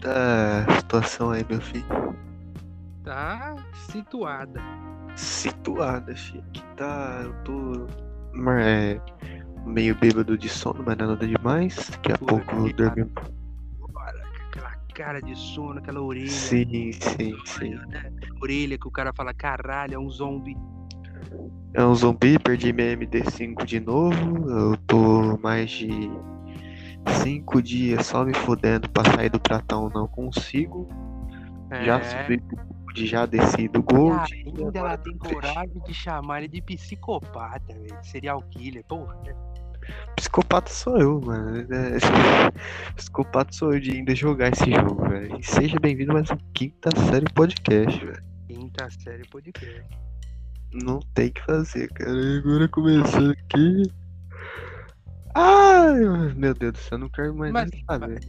tá a situação aí, meu filho? Tá situada. Situada, filho. Aqui tá. Eu tô. É, meio bêbado de sono, mas nada demais. Daqui a Pô, pouco eu dormi. Bora, aquela cara de sono, aquela orelha. Sim, sim, sim. né? Orelha que o cara fala, caralho, é um zombie. É um zumbi, perdi minha MD5 de novo. Eu tô mais de 5 dias só me fudendo pra sair do pratão, não consigo. Já É, subi pro Gold, já desci do E Gold. ainda ela tem coragem de chamar ele de psicopata, velho. Serial killer, porra. Psicopata sou eu, mano. É, Psicopata sou eu de ainda jogar esse jogo, velho. E seja bem-vindo mais um quinta série podcast, velho. Quinta série podcast. Não tem o que fazer, cara. Agora começando aqui. Ai, meu Deus do céu, eu não quero mais Mas- saber.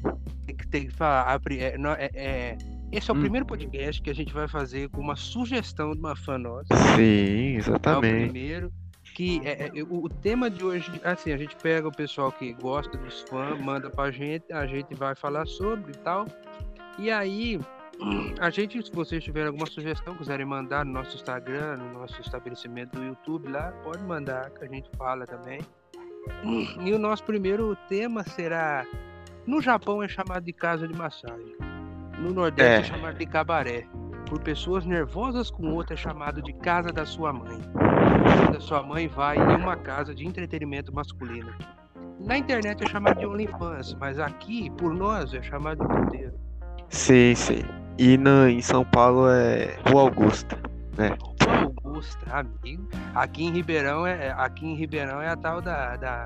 Tem que, tem que falar. a pri- é, nó- é- é- esse é o Hum. primeiro podcast que a gente vai fazer com uma sugestão de uma fã nossa. Sim, É o exatamente. primeiro. Que é, é, o, o tema de hoje, assim, a gente pega o pessoal que gosta dos fãs, manda pra gente, a gente vai falar sobre e tal. E aí, a gente, se vocês tiverem alguma sugestão, quiserem mandar no nosso Instagram, no nosso estabelecimento do YouTube lá, pode mandar, que a gente fala também. E o nosso primeiro tema será: no Japão é chamado de casa de massagem, no Nordeste é, É. chamado de cabaré. Por pessoas nervosas com outra é chamado de casa da sua mãe. Quando a sua mãe vai em uma casa de entretenimento masculino. Na internet é chamado de OnlyFans, mas aqui, por nós, é chamado de puteiro. Sim, sim. E no, em São Paulo é Rua Augusta. Ô, Augusta, amigo. Aqui em Ribeirão é, aqui em Ribeirão é a tal da, da,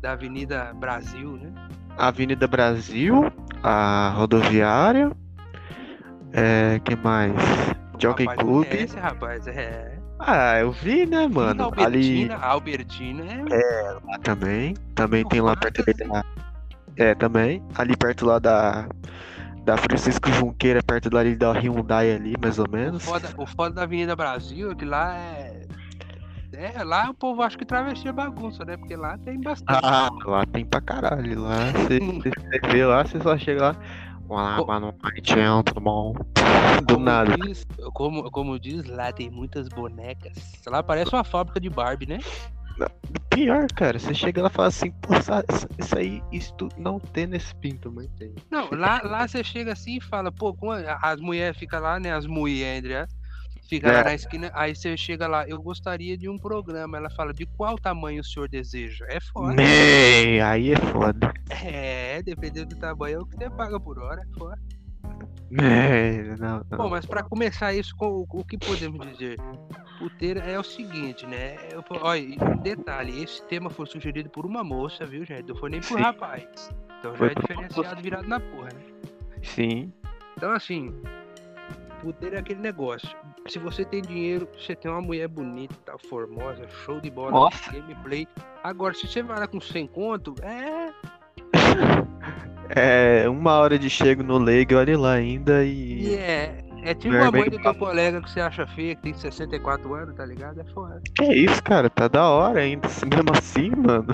da Avenida Brasil, né? Avenida Brasil, a rodoviária. É, que mais? Jockey Rapaz, Club. Esse rapaz é. Ah, eu vi, né, mano? Ali Albertina, a Albertina é. lá também. Também Não, tem lá perto ali da. É, também. Ali perto lá da. Da Francisco Junqueira, perto dali da Hyundai ali, mais ou O menos. foda, o foda da Avenida Brasil é que lá é. É, lá o povo acha que travessia é bagunça, né? Porque lá tem bastante. Ah, lá tem pra caralho. Lá você você vê lá, você só chega lá. Olá, mano, tchau, tudo bom? Do Como nada. Diz, como, como diz, lá tem muitas bonecas. Lá parece uma fábrica de Barbie, né? Pior, cara, você chega lá e fala assim, pô, isso aí, isto não tem nesse pinto, mas tem. Não, lá, lá você chega assim e fala, pô, a- as mulheres ficam lá, né? As mulheres, André. Fica lá É. na esquina, aí você chega lá, eu gostaria de um programa. Ela fala, de qual tamanho o senhor deseja? É foda. Né, aí é foda. É, dependendo do tamanho, é o que você paga por hora, é foda. Né, não, não. Bom, mas pra começar isso, com, o que podemos dizer? Puteira é o seguinte, né? Eu, olha, um detalhe, esse tema foi sugerido por uma moça, viu, gente? Não foi nem por Sim. rapaz. Então já Foi é diferenciado virado na porra, né? Sim. Então, assim, puteiro é aquele negócio. Se você tem dinheiro, você tem uma mulher bonita, tá, formosa, show de bola, Nossa. gameplay. Agora, se você vai lá com 100 conto, é. É, uma hora de chego no leigo, olha lá ainda E é. É tipo a mãe do teu colega que você acha feia, que tem 64 anos, tá ligado? É foda. Que isso, cara? Tá da hora ainda, assim, mesmo assim, mano.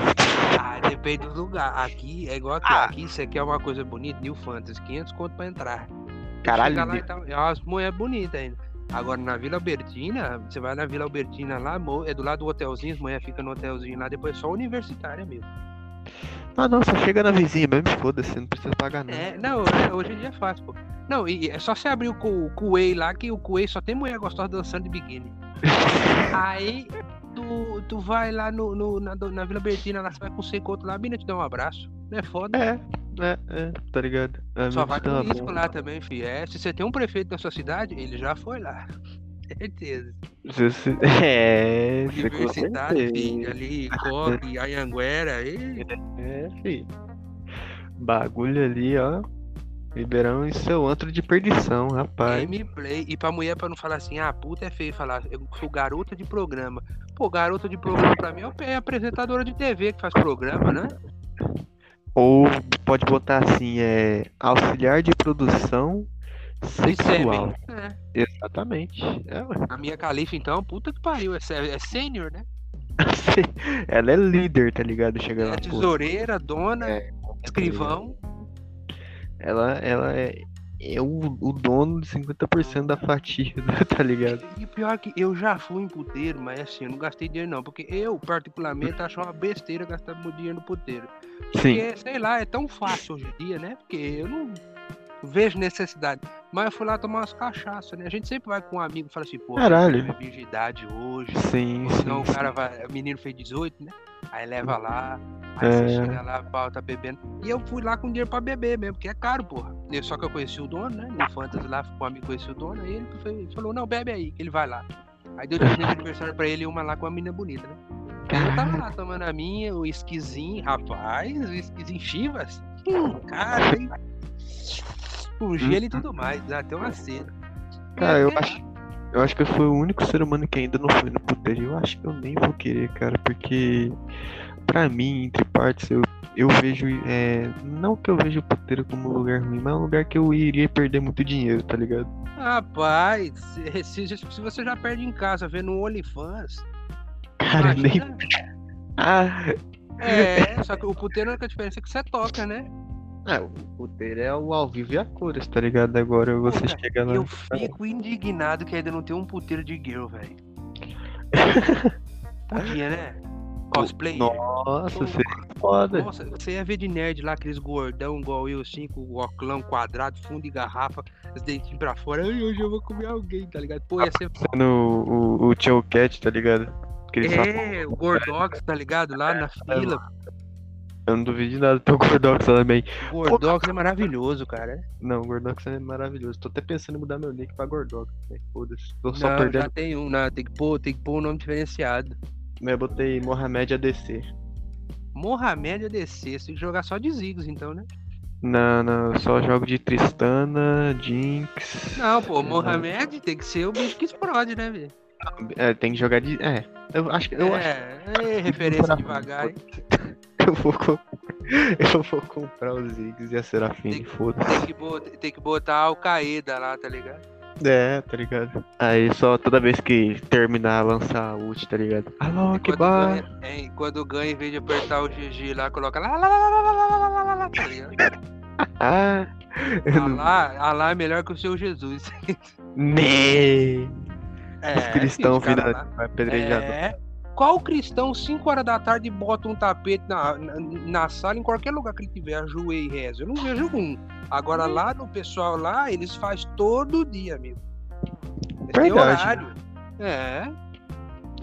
Ah, depende do lugar. Aqui é igual aqui. Ah. Aqui você quer uma coisa bonita, New Fantasy, 500 conto pra entrar. Caralho, Chega lá tal, é umas mulheres bonitas ainda. Agora na Vila Albertina, você vai na Vila Albertina lá, é do lado do hotelzinho, as mulheres ficam no hotelzinho lá, depois é só universitária mesmo. Ah, não, só chega na vizinha mesmo, foda-se, não precisa pagar nada. É, não, é, hoje em dia é fácil, pô. Não, e é só você abrir o, o Kuwait lá, que o Kuwait só tem mulher gostosa dançando de biquíni. Aí tu, tu vai lá no, no- na, na Vila Albertina, lá você vai com o conto lá, a mina te dá um abraço. Não é foda? É, é, é, tá ligado? É, Só vai com risco lá também, filho. É, se você tem um prefeito na sua cidade, ele já foi lá. Certeza. Você- É, Universidade, filho, ali, Coque, Ayanguera, e... É, filho. Bagulho ali, ó. Ribeirão e seu antro de perdição, rapaz. gameplay. E pra mulher, pra não falar assim, ah, puta é feio falar, eu sou garota de programa. Pô, garota de programa pra mim é apresentadora de TV que faz programa, né? Ou pode botar assim, é auxiliar de produção sexual. É. Exatamente. É. A minha califa, então, puta que pariu, é, sé- é sênior, né? Ela é líder, tá ligado? Chega É tesoureira, dona, É, escrivão. ela, ela é, é o, o dono de 50% da fatia, tá ligado? E pior que eu já fui em puteiro, mas assim, eu não gastei dinheiro não, porque eu, particularmente, acho uma besteira gastar meu dinheiro no puteiro. Sim. Porque, sei lá, é tão fácil hoje em dia, né? Porque eu não vejo necessidade. Mas eu fui lá tomar umas cachaças, né? A gente sempre vai com um amigo e fala assim, pô, Caralho. teve virgindade hoje. Sim, Ou sim. o cara vai. O menino fez 18, né? Aí leva lá. Aí É. você chega lá, pau, tá bebendo. E eu fui lá com dinheiro pra beber mesmo, porque é caro, porra. Eu- Só que eu conheci o dono, né? No Fantasy lá, um amigo conheci o dono. Aí ele falou, não, bebe aí, que ele vai lá. Aí deu de de aniversário pra ele uma lá com uma menina bonita, né? Eu tava lá tomando a minha, o esquisinho, rapaz, o esquisinho Chivas. Hum, cara, hein? Com gelo e tudo mais, dá até uma cena. Cara, eu É, acho, eu acho que eu fui o único ser humano que ainda não foi no puteiro. Eu acho que eu nem vou querer, cara, porque pra mim, entre partes, eu, eu vejo. É, não que eu vejo o puteiro como um lugar ruim, mas é um lugar que eu iria perder muito dinheiro, tá ligado? Rapaz, se, se- se você já perde em casa vendo um OnlyFans, Cara, nem. imagina- Ah, É, só que o puteiro, a única diferença é que você toca, né? Ah, o puteiro é o ao vivo e a cores, tá ligado? Agora você Porra, chega lá. Eu fico indignado que ainda não tem um puteiro de girl, velho. Podia, né? Cosplay. Nossa, Porra. seria foda. Nossa, você ia ver de nerd lá, aqueles gordão igual eu, assim, com o óculão quadrado, fundo de garrafa, os dentinhos pra fora. Ai, hoje eu vou comer alguém, tá ligado? Pô, ia ser Sendo o, o, o Tio Cat, tá ligado? Aquele só- É, o Gordox, tá ligado? Lá na fila. Eu não duvido de nada do Gordox também. O Gordox é maravilhoso, cara. Não, o Gordox é maravilhoso. Tô até pensando em mudar meu nick pra Gordox, né? Foda-se. Tô só Não, perdendo. já tem um, não, tem que pôr, tem que pôr um nome diferenciado. Mas eu botei Mohamed ADC. Mohamed ADC, você tem que jogar só de Ziggs, então, né? Não, não, eu só jogo de Tristana, Jinx. Não, pô, Mohamed tem que ser o bicho que explode, né, velho? É, tem que jogar de. É, eu acho que. Eu acho é, é, referência devagar, hein? eu vou, eu vou comprar os Ziggs e a Serafine, foda-se. Tem que, botar, tem que botar a Al-Qaeda lá, tá ligado? É, tá ligado? Aí só toda vez que terminar, lançar a ult, tá ligado? Alô, que bar. ganha, é, quando ganha, em vez de apertar o GG lá, coloca lá, lá, lá, lá, lá, lá, lá, lá, lá, lá, tá ligado? Ah, Alá, Alá é melhor que o seu Jesus. Né. É, Os cristãos lá- vai apedrejado. É. Qual cristão, 5 horas da tarde, bota um tapete na, na, na sala, em qualquer lugar que ele tiver, ajoelha e reza? Eu não vejo um. Agora lá no pessoal lá, eles fazem todo dia, amigo. Têm Verdade. horário. É.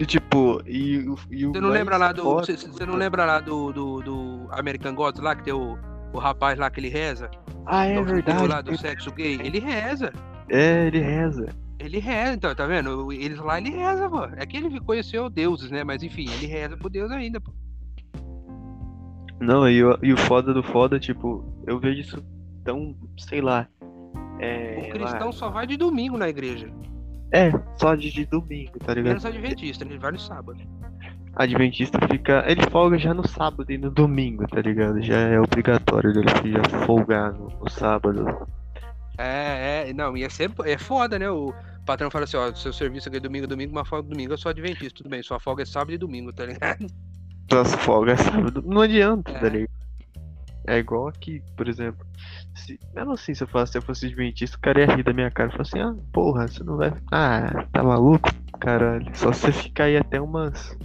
E tipo, e, o- e o Você não lembra lá do. Você, você não lembra lá do, do, do American Gods lá, que tem o, o rapaz lá que ele reza? Ah, é o judeu verdade. lá do sexo gay? Ele reza. É, ele reza. Ele reza, então, tá vendo? Eles lá, ele reza, pô. É que ele conheceu deuses, né? Mas enfim, ele reza por Deus ainda, pô. Não, e, o- e o foda do foda, tipo, eu vejo isso tão, sei lá. É, O cristão só vai de domingo na igreja. lá- é, só de, de domingo, tá ligado? Menos adventista, ele vai no sábado. Adventista fica. Ele folga já no sábado e no domingo, tá ligado? Já é obrigatório dele já folgar no, no sábado. É, é, não, e é sempre, é foda, né? O patrão fala assim, ó, seu serviço aqui é domingo, domingo, uma folga domingo, eu sou adventista, tudo bem, sua folga é sábado e domingo, tá ligado? As folgas sábado. Não adianta, É. tá ligado? É igual aqui, por exemplo. Se, eu não sei se eu fosse, se eu fosse adventista, o cara ia rir da minha cara e falar assim, ah, porra, você não vai. Ah, tá maluco? Caralho. Só você ficar aí até umas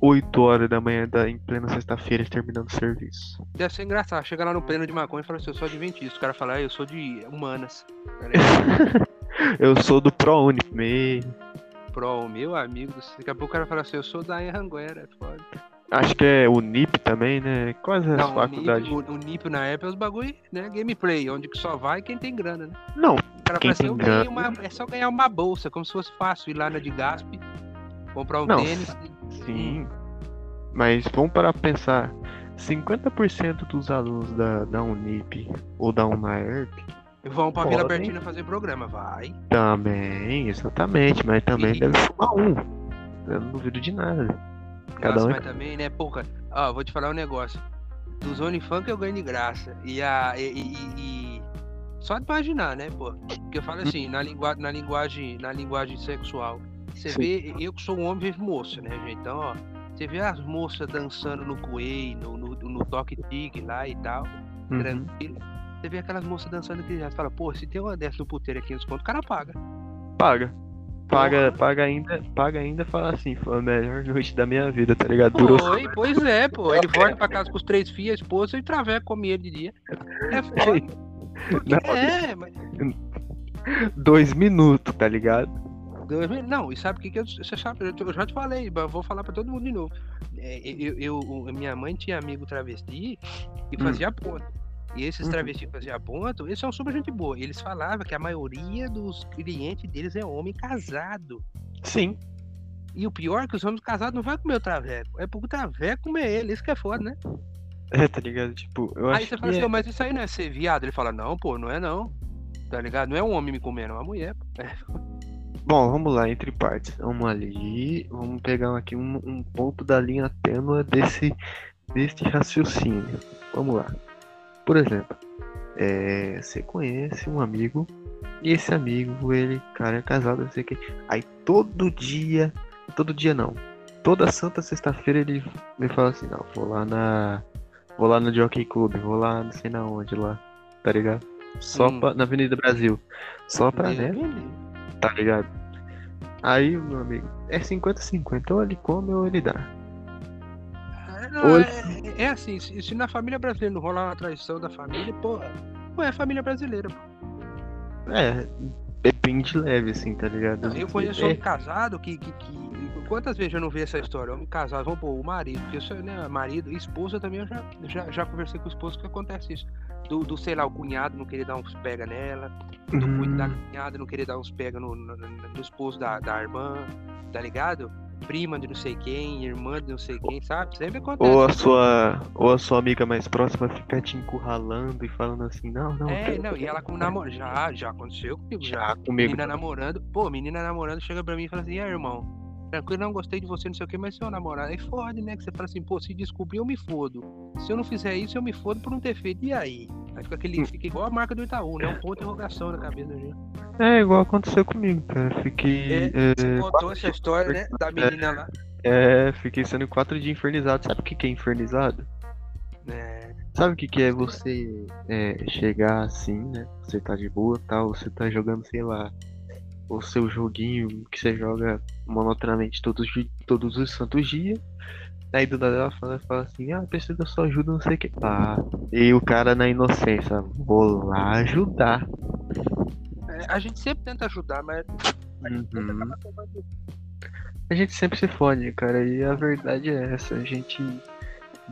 8 horas da manhã da, em plena sexta-feira terminando o serviço. Deve ser engraçado, chega lá no pleno de maconha e fala assim, eu sou adventista, o cara fala, ah, eu sou de humanas. Eu sou do ProUni. Me... Pro, meu amigo, daqui a pouco o cara fala assim, eu sou da Anhanguera, é foda. Acho que é o NIP também, né? Quais as Não, o faculdades? NIP, o, o NIP na época é os bagulho, né? Gameplay, onde que só vai quem tem grana, né? Não, O cara Quem fala assim, grana. uma, é só ganhar uma bolsa, como se fosse fácil ir lá na de Gasp, comprar um Não, tênis. Sim. Mas vamos parar pra pensar. 50% dos alunos da, da Unip ou da Unaerp Vão pra Vila. Bertina fazer programa, vai. também, exatamente, mas também E- deve fumar um. Eu não duvido de nada. Cada Nossa, um é mas também, né, porra, ó, vou te falar um negócio. Dos OnlyFans eu ganho de graça. E a. E, e- e- Só de imaginar, né, pô? Porque eu falo assim, na, lingua... na linguagem, na linguagem sexual. Você Sim. vê, eu que sou um homem, vejo moça, né, gente? Então, ó, você vê as moças dançando no Kuei, no, no, no Toque Tig lá e tal, Uhum. tranquilo. você vê aquelas moças dançando aqui, já fala, pô, se tem uma dessa no puteiro aqui nos contos, o cara paga. Paga. Paga, paga ainda, paga ainda fala assim, foi a melhor noite da minha vida, tá ligado? Durou Foi, pois é, pô. Ele volta pra casa com os três filhos, a esposa e traveca come ele de dia. É foda. Não, é, mas. dois minutos, tá ligado? Não, e sabe o que, que eu, você sabe? Eu, já te falei, mas eu vou falar pra todo mundo de novo. É, eu, eu- minha mãe tinha amigo travesti e Hum. fazia ponto. E esses Uhum. travestis que faziam ponto, eles são super gente boa. Eles falavam que a maioria dos clientes deles é homem casado. Sim. E o pior é que os homens casados não vão comer o traveco. É porque o traveco comer ele. Isso que é foda, né? É, tá ligado? Tipo, eu Aí acho você fala que assim, é- "Ô, mas isso aí não é ser viado? Ele fala, não, pô, não é não. Tá ligado? Não é um homem me comendo, é uma mulher. pô. Bom, vamos lá, entre partes. Vamos ali, vamos pegar aqui um, um ponto da linha tênue desse, deste raciocínio. Vamos lá. Por exemplo, é, você conhece um amigo e esse amigo, ele, cara, é casado, não sei o que. Aí todo dia, todo dia não, toda santa sexta-feira ele me fala assim, não, vou lá na, vou lá no Jockey Club, vou lá não sei na onde lá, tá ligado? Só Hum. pra, na Avenida Brasil, só pra, né. Tá ligado? Aí, meu amigo, é 50-50, ou ele come ou ele dá. É, não, Oi. é, é assim, se, se na família brasileira não rolar uma traição da família, porra, não é família brasileira. pô. É, é bem de leve, assim, tá ligado? Eu conheço é, homem casado que, que, que- Quantas vezes eu não vi essa história? Homem casado, vamos pôr o marido, porque isso, né, marido, esposa também eu já, já, já conversei com o esposo que acontece isso. Do, do, sei lá, o cunhado não querer dar uns pega nela, do hum, cunhado da cunhada não querer dar uns pega no, no, no- esposo da, da irmã, tá ligado? Prima de não sei quem, irmã de não sei quem, sabe? Sempre acontece. ou a sua ou a sua amiga mais próxima fica te encurralando e falando assim, não, não, É, eu- não, e ela com namoro. Já, já aconteceu comigo, já. já comigo. Menina namorando. Pô, menina namorando chega pra mim e fala assim, e aí, irmão? Tranquilo, não gostei de você, não sei o que, mas seu namorado. Aí fode, né? Que você fala assim, pô, se descobrir, eu me fodo. Se eu não fizer isso, eu me fodo por não ter feito. E aí? Aí fica aquele. Hum. Fica igual a marca do Itaú, né? Um ponto de interrogação na cabeça da gente. É igual aconteceu comigo, cara. Fiquei. É, Você É, contou essa história, né? Da menina lá. é, fiquei sendo quatro dias infernizado. Sabe o que, que é infernizado? É, Sabe o que, que é você é, chegar assim, né? Você tá de boa tal, você tá jogando, sei lá, o seu joguinho que você joga monotonamente todos, todos os santos dias. Aí do nada ela fala, fala assim, ah, preciso da sua ajuda, não sei o que. Ah, e o cara na inocência, vou lá ajudar. é, a gente sempre tenta ajudar, mas. Uhum. A gente sempre se fode, cara, e a verdade é essa, a gente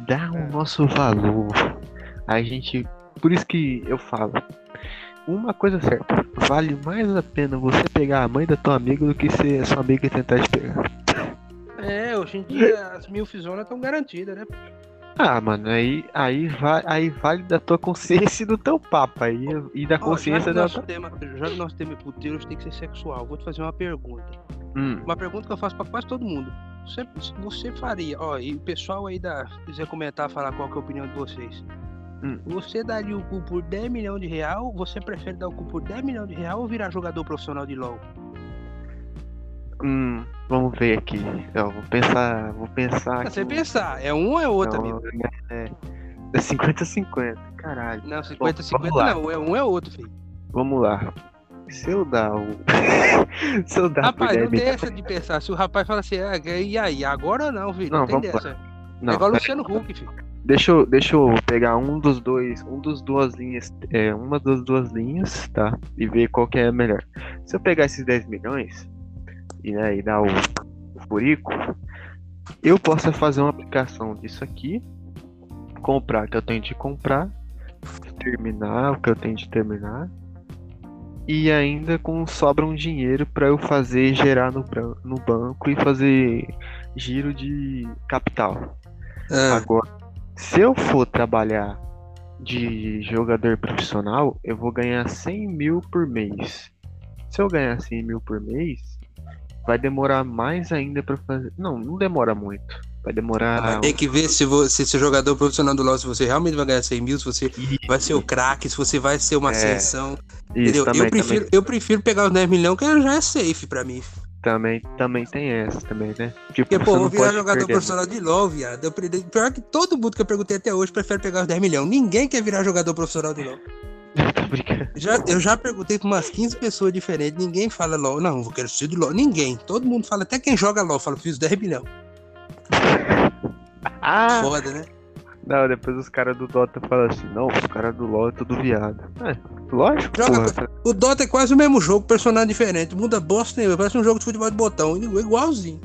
dá o É. nosso valor. A gente. Por isso que eu falo. Uma coisa certa, vale mais a pena você pegar a mãe da tua amiga do que ser sua amiga tentar te pegar. É, hoje em dia as mil fizonas estão garantidas, né? Ah, mano, aí, aí, vai, aí vale da tua consciência e do teu papo aí, e da consciência já que da nosso tua. tema, já que nosso tema é puteiro, hoje tem que ser sexual. Vou te fazer uma pergunta. Hum, Uma pergunta que eu faço pra quase todo mundo. Você, você faria, ó, e o pessoal aí da. Se quiser comentar, falar qual que é a opinião de vocês. Hum. Você daria o cu por 10 milhões de real? Você prefere dar o cu por 10 milhões de real ou virar jogador profissional de LOL? hum, vamos ver aqui. Ó, vou pensar. Vou pensar Se aqui. você pensar, é um ou é outro, Não, amigo? é, é 50-50, caralho. Não, Bom, 50, vamos 50 lá. não, é um ou é outro, filho. Vamos lá. Se eu dar o. Se eu dar Rapaz, 10 não tem essa de pensar. Se o rapaz fala assim, ah, e aí, agora não, filho, não, Não, tem vamos lá. Dessa. Não, é igual Luciano Huck, filho. deixa, eu, deixa eu pegar um dos dois, um dos duas linhas, é, uma das duas linhas, tá? E ver qual que é a melhor. Se eu pegar esses 10 milhões e, né, e dar o, o furico, eu posso fazer uma aplicação disso aqui, comprar o que eu tenho de comprar, terminar o que eu tenho de terminar. E ainda com sobra um dinheiro para eu fazer gerar no, no banco e fazer giro de capital. Ah. Agora, se eu for trabalhar de jogador profissional, eu vou ganhar 100 mil por mês. Se eu ganhar 100 mil por mês, vai demorar mais ainda pra fazer. Não, não demora muito. Vai demorar. Tem que ver se você se jogador profissional do LoL, se você realmente vai ganhar 100 mil, se você Ih, vai ser o craque, se você vai ser uma É, ascensão. Isso entendeu? também, eu, prefiro, também, eu prefiro pegar os 10 milhões, que já é safe pra mim. Também, também tem essa também, né? Tipo, Porque, pô, vou virar jogador perder. profissional de LoL, viado. Eu Pior que todo mundo que eu perguntei até hoje prefere pegar os 10 milhões. Ninguém quer virar jogador profissional de LoL. Já, eu já perguntei pra umas 15 pessoas diferentes, ninguém fala LOL. Não, eu quero ser do LOL. Ninguém. Todo mundo fala, até quem joga LOL, fala, fiz 10 bilhão. Ah! Foda, né? Não, depois os caras do Dota falam assim, não, os caras do LoL é tudo viado. É, lógico, Joga porra. O Dota é quase o mesmo jogo, personagem diferente. Muda bosta nenhuma, parece um jogo de futebol de botão, igualzinho.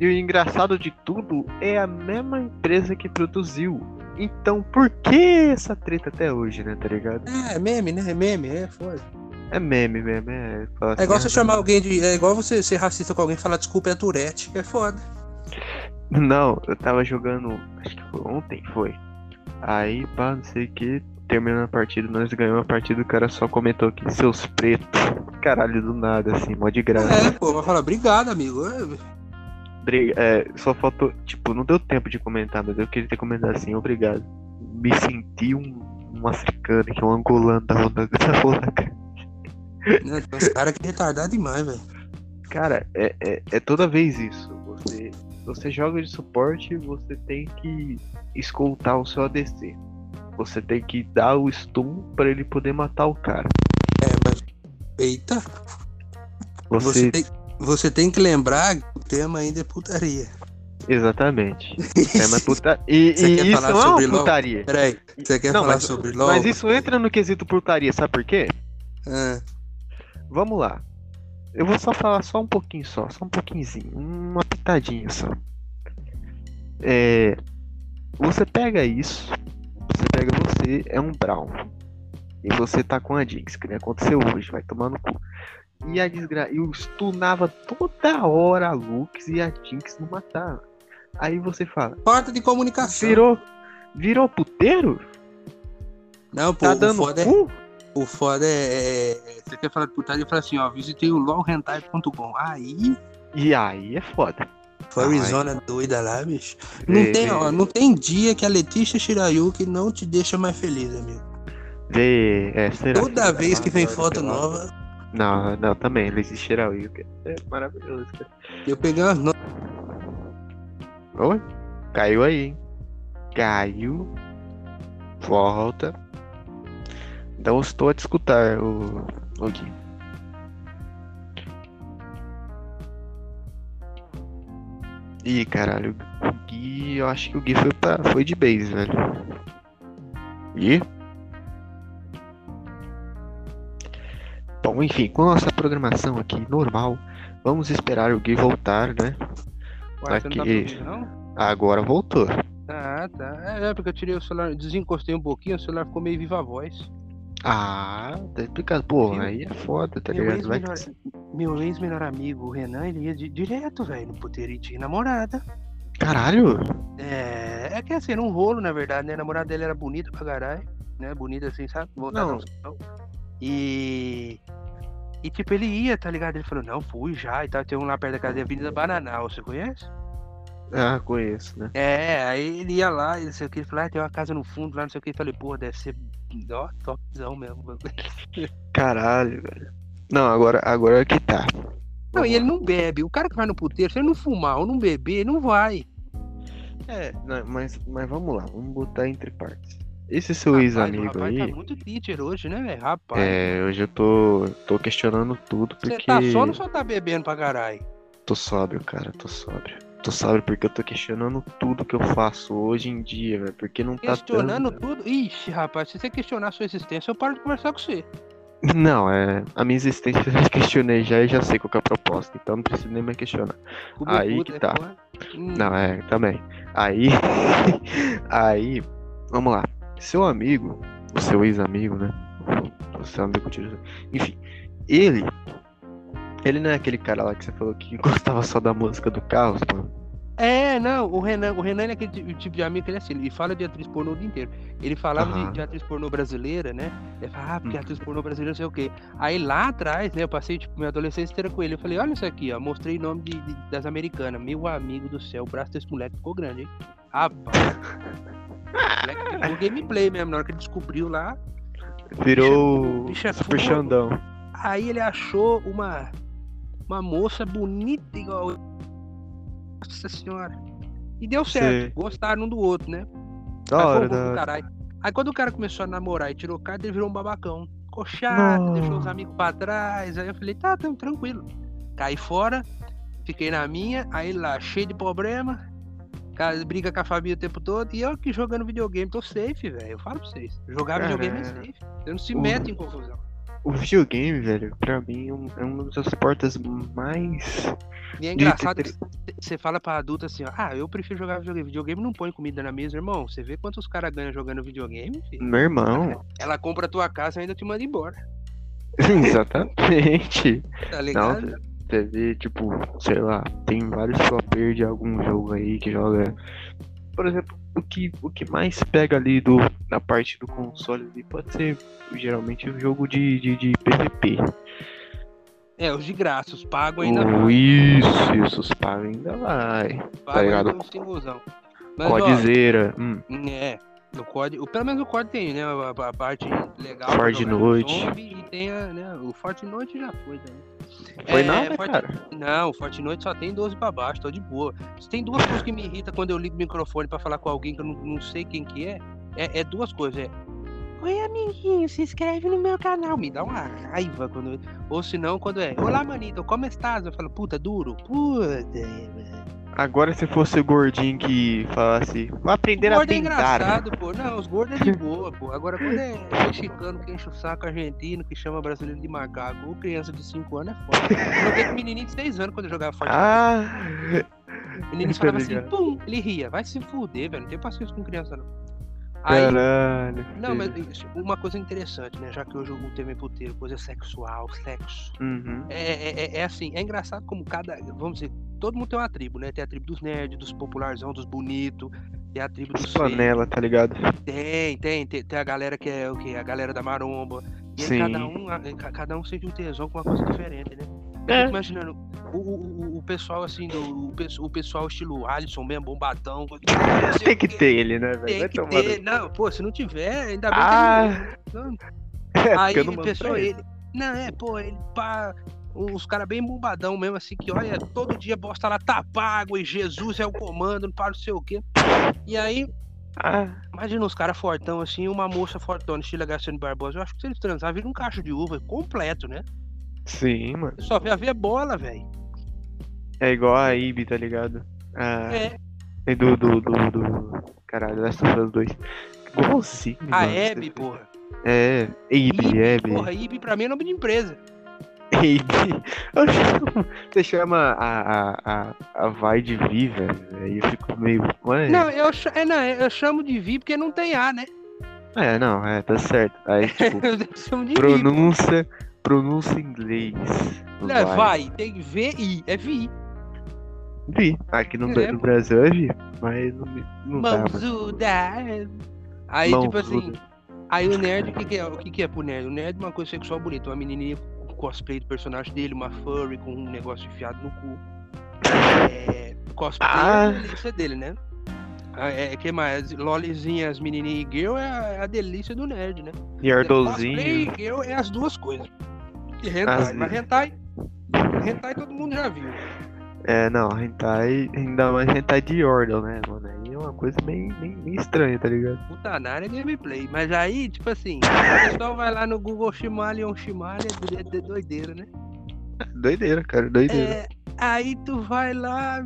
E o engraçado de tudo é a mesma empresa que produziu. Então, por que essa treta até hoje, né, tá ligado? É, é meme, né? É meme, é foda. É meme mesmo, é. fala É igual assim, você chamar alguém de. É igual você ser racista com alguém e falar desculpa é Tourette, é foda. Não, eu tava jogando, acho que foi ontem, foi. Aí, pá, não sei o que, terminando a partida, nós ganhamos a partida, o cara só comentou aqui, seus pretos. Caralho, do nada, assim, mó de graça. É, pô, vai falar, obrigado, amigo. É, É, só faltou, tipo, não deu tempo de comentar, mas eu queria ter comentado assim, obrigado. Me senti um, um africano aqui, um angolano da onda da onda. né, tem uns caras que é retardado demais, velho. Cara, é, é, é toda vez isso. Você, você joga de suporte, você tem que escoltar o seu ADC. Você tem que dar o stun pra ele poder matar o cara. É, mas. Eita, Você, você tem, você tem que lembrar que o tema ainda é putaria. exatamente. É uma puta... E, Você e quer isso falar não é sobre uma putaria. Peraí, você quer Não, falar mas- sobre LOL? Mas isso entra no quesito putaria, sabe por quê? Ah, Vamos lá. Eu vou só falar só um pouquinho só, só um pouquinhozinho, uma pitadinha só. É, você pega isso, você pega você, é um Brown. E você tá com a Jinx, que nem aconteceu hoje, vai tomar no cu. E a desgraça. Eu stunava toda hora a Lux e a Jinx não matava. Aí você fala, falta de comunicação. virou. Virou puteiro? Não, pô, Tá dando foda é. O foda é, é- Você quer falar de putaria? Fala assim, ó, visitei o lolhentai.com. Aí, E aí é foda. foi Arizona doida lá, bicho. Não tem, ó, não tem dia que a Letícia Shirayuki não te deixa mais feliz, amigo. É, será Toda vez que vem foto eu nova, Não, não, também. Encheram aí. É maravilhoso, cara. eu peguei umas notas. Oi? Caiu aí, hein? Caiu. Volta. Então estou a te escutar, o, o Gui. Ih, caralho. O Gui, eu acho que o Gui foi, pra, foi de base, velho. Gui? Bom, enfim, com a nossa programação aqui normal, vamos esperar o Gui voltar, né? Você não tá? Agora voltou. Ah, tá. É, é, porque eu tirei o celular, desencostei um pouquinho, o celular ficou meio viva voz. Ah, tá explicado. Pô, aí é foda, tá Meu ligado? Vai ex-melhor que- meu ex-melhor amigo, o Renan, ele ia di- direto, velho, no puteiro e tinha namorada. Caralho! É, é que assim, era um rolo, na verdade, né? A namorada dele era bonita pra caralho, né? Bonita assim, sabe? Voltada Não. E. E tipo, ele ia, tá ligado? Ele falou, não, fui já e tal. Tem um lá perto da casa da Avenida Bananal, você conhece? Ah, conheço, né? É, aí ele ia lá e não sei o que, ele falou, ah, tem uma casa no fundo lá, não sei o que. Eu falei, pô, deve ser ó, topzão mesmo. Caralho, velho. Não, agora, agora que tá. Não, e ele não bebe. O cara que vai no puteiro, se ele não fumar ou não beber, não vai. É, não, mas, mas vamos lá, vamos botar entre partes. Esse seu Rapaz, ex-amigo rapaz aí, tá muito teacher hoje, né, velho? Rapaz. é, hoje eu tô, tô questionando tudo Você porque tá só ou só tá bebendo pra caralho? tô sóbrio, cara, tô sóbrio. Tô sóbrio porque eu tô questionando tudo que eu faço hoje em dia, velho, porque não tá Questionando tudo. Ixi, rapaz, se você questionar a sua existência, eu paro de conversar com você. Não, é, a minha existência eu já questionei já e já sei qual é a proposta, então não preciso nem mais questionar. Aí puta que é tá. Hum, Não, é, também. Aí, aí, vamos lá. Seu amigo, o seu ex-amigo, né? O seu amigo, enfim, ele, ele não é aquele cara lá que você falou que gostava só da música do Carlos, mano. É, não, o Renan, o Renan é aquele ti- tipo de amigo que ele é assim, ele fala de atriz pornô o dia inteiro. Ele falava de, Aham. de atriz pornô brasileira, né? Ele fala, ah, porque Hum. atriz pornô brasileira não sei o quê. Aí lá atrás, né, eu passei, tipo, minha adolescência inteira com ele. Eu falei, olha isso aqui, ó, mostrei nome de, de- das americanas. Meu amigo do céu, o braço desse moleque ficou grande, hein? Rapaz. o moleque gameplay mesmo, na hora que ele descobriu lá. Virou bicho é Super. Xandão. Aí ele achou uma, uma moça bonita igual. Nossa senhora. E deu certo. Sei. Gostaram um do outro, né? Da hora, da hora. Aí quando o cara começou a namorar e tirou carta, ele virou um babacão. ficou chato, Não. deixou os amigos pra trás. Aí eu falei, tá, tamo tranquilo. Caí fora, fiquei na minha, aí lá, cheio de problema. Briga com a família o tempo todo. E eu aqui jogando videogame, tô safe, velho. Eu falo pra vocês. Jogar videogame é safe. Você não se mete em confusão. O videogame, velho, pra mim é é uma das portas mais. E é engraçado que você fala pra adulto assim, ó, ah, eu prefiro jogar videogame. Videogame não põe comida na mesa, irmão. Você vê quantos caras ganham jogando videogame, filho? Meu irmão. Ela compra a tua casa e ainda te manda embora. Exatamente. Tá ligado? Você vê, tipo, sei lá, tem vários flopers de algum jogo aí que joga. Por exemplo, o que, o que mais pega ali do, na parte do console ali pode ser geralmente um jogo de, de, de PVP. É, os de graça, os pagos ainda O, vai. isso, isso, os pagos ainda vai. Pago ligado? ainda um singlezão. Mas, ó, Codizeira. Hum, É, no COD, pelo menos o COD tem, né? A, a parte legal. Fortnite. jogar no zombie, E tem a, né? O Fortnite já foi também. foi É, nada, Forti- cara. Não, o Fortnite só tem 12 pra baixo, tô de boa. Tem duas coisas que me irritam quando eu ligo o microfone pra falar com alguém que eu não, não sei quem que é, é, é duas coisas. É, Oi, amiguinho, se inscreve no meu canal. Me dá uma raiva quando. Ou se não, quando é. Olá, manito, como estás? Eu falo, puta, duro. Puta. Agora se fosse o gordinho que falasse, vou aprender a gordo é pintar. engraçado, pô. Não, os gordos é de boa, pô. Agora, quando é mexicano que enche o saco argentino, que chama brasileiro de macaco, ou criança de 5 anos, é foda. Eu joguei com menininho de 6 anos quando eu jogava Fortnite. Ah, o menino tá falava assim, ligado. pum, ele ria. Vai se fuder, velho. Não tem paciência com criança, não. Aí, caralho. não, mas isso, uma coisa interessante, né? Já que hoje o tema é puteiro, coisa sexual, sexo. Uhum. É, é, é- é assim, é engraçado como cada. Vamos dizer, todo mundo tem uma tribo, né? Tem a tribo dos nerds, dos popularzão, dos bonitos, tem a tribo Os dos panela, tá ligado? Tem, tem, tem, tem a galera que é o que? A galera da maromba. E aí Sim. cada um, cada um sente um tesão com uma coisa diferente, né? É. imaginando, o, o, o- pessoal assim, do, o, o pessoal estilo Alisson mesmo, bombadão. Tem que ter ele, né, velho? Tem Vai que tomar ter. Não, pô, se não tiver, ainda bem Ah, que ele. É, Aí pessoa, pra ele. ele. Não, é, pô, ele pá. Uns caras bem bombadão mesmo, assim, que olha, todo dia posta lá, tá pago, e Jesus é o comando, não para não sei o quê. E aí, Ah, imagina uns caras fortão assim, uma moça fortona, estilo Graciane Barbosa. Eu acho que se eles transar, vira um cacho de uva completo, né? Sim, mano. Só vê a ver bola, velho. É igual a Ibe, tá ligado? Ah, É, do, do, do, do... Caralho, Last of Us 2. Igualzinho, a mano. Hebe, porra. É, Ibe, Hebe. Porra, Ibe pra mim é nome de empresa. Chamo- Você chama a, a, a, a Vai de Vi, velho. Aí eu fico meio. Ué. Não, eu, é, não, eu chamo de Vi porque não tem A, né? É, não, é, tá certo. Aí, tipo, de Vi. Pronúncia. Em inglês. Não, vai, tem VI, é Vi. Vi. Aqui no, É. no Brasil é Vi. Mas não, não dá. mano. Mãozuda. Aí, tipo assim, Mãozuda. aí o nerd, o que, que é? O que, que é pro nerd? O nerd é uma coisa sexual bonita, uma menininha com cosplay do personagem dele, uma furry com um negócio enfiado no cu. É, cosplay Ah. é dele, né? Ah, É, que mais? Lolizinhas, menininha e girl é a, é a delícia do nerd, né? E Yardolzinho. girl é as duas coisas. E hentai, As mas hentai, hentai todo mundo já viu. É, não, hentai. Ainda mais hentai de Yordle, né, mano? Aí é uma coisa meio, meio, meio estranha, tá ligado? Putanária é gameplay. Mas aí, tipo assim, o pessoal vai lá no Google Shimalion Shimalia, é de- de doideira, né? Doideira, cara, doideira. É, aí tu vai lá.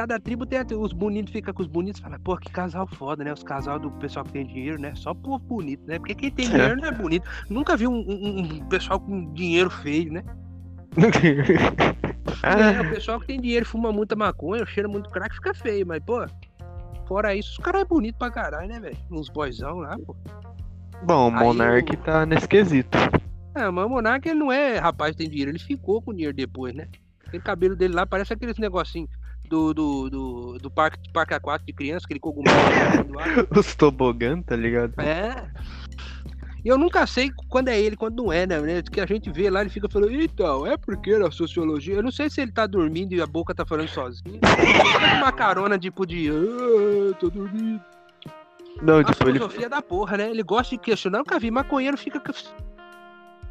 Cada tribo tem os bonitos, fica com os bonitos fala, pô, que casal foda, né? Os casal do pessoal que tem dinheiro, né? Só povo bonito, né? Porque quem tem É. dinheiro não é bonito. Nunca vi um, um- um pessoal com dinheiro feio, né? É, o pessoal que tem dinheiro fuma muita maconha, cheira muito crack, fica feio, mas, pô, fora isso, os caras é bonito pra caralho, né, velho? Uns boyzão lá, pô. bom, o Monark o- tá nesse quesito. É, mas o Monark ele não é rapaz que tem dinheiro, ele ficou com dinheiro depois, né? Aquele cabelo dele lá parece aqueles negocinhos do, do, do, do parque, parque aquático de criança, aquele cogumelo ar. Os tobogã, tá ligado? É. E eu nunca sei quando é ele, quando não é, né? Que a gente vê lá, ele fica falando, então, é porque na sociologia. Eu não sei se ele tá dormindo e a boca tá falando sozinho. Uma carona tipo de. Ah, tô dormindo. Não, tipo, ele. filosofia da porra, né? Ele gosta de questionar. Eu nunca vi. Maconheiro fica.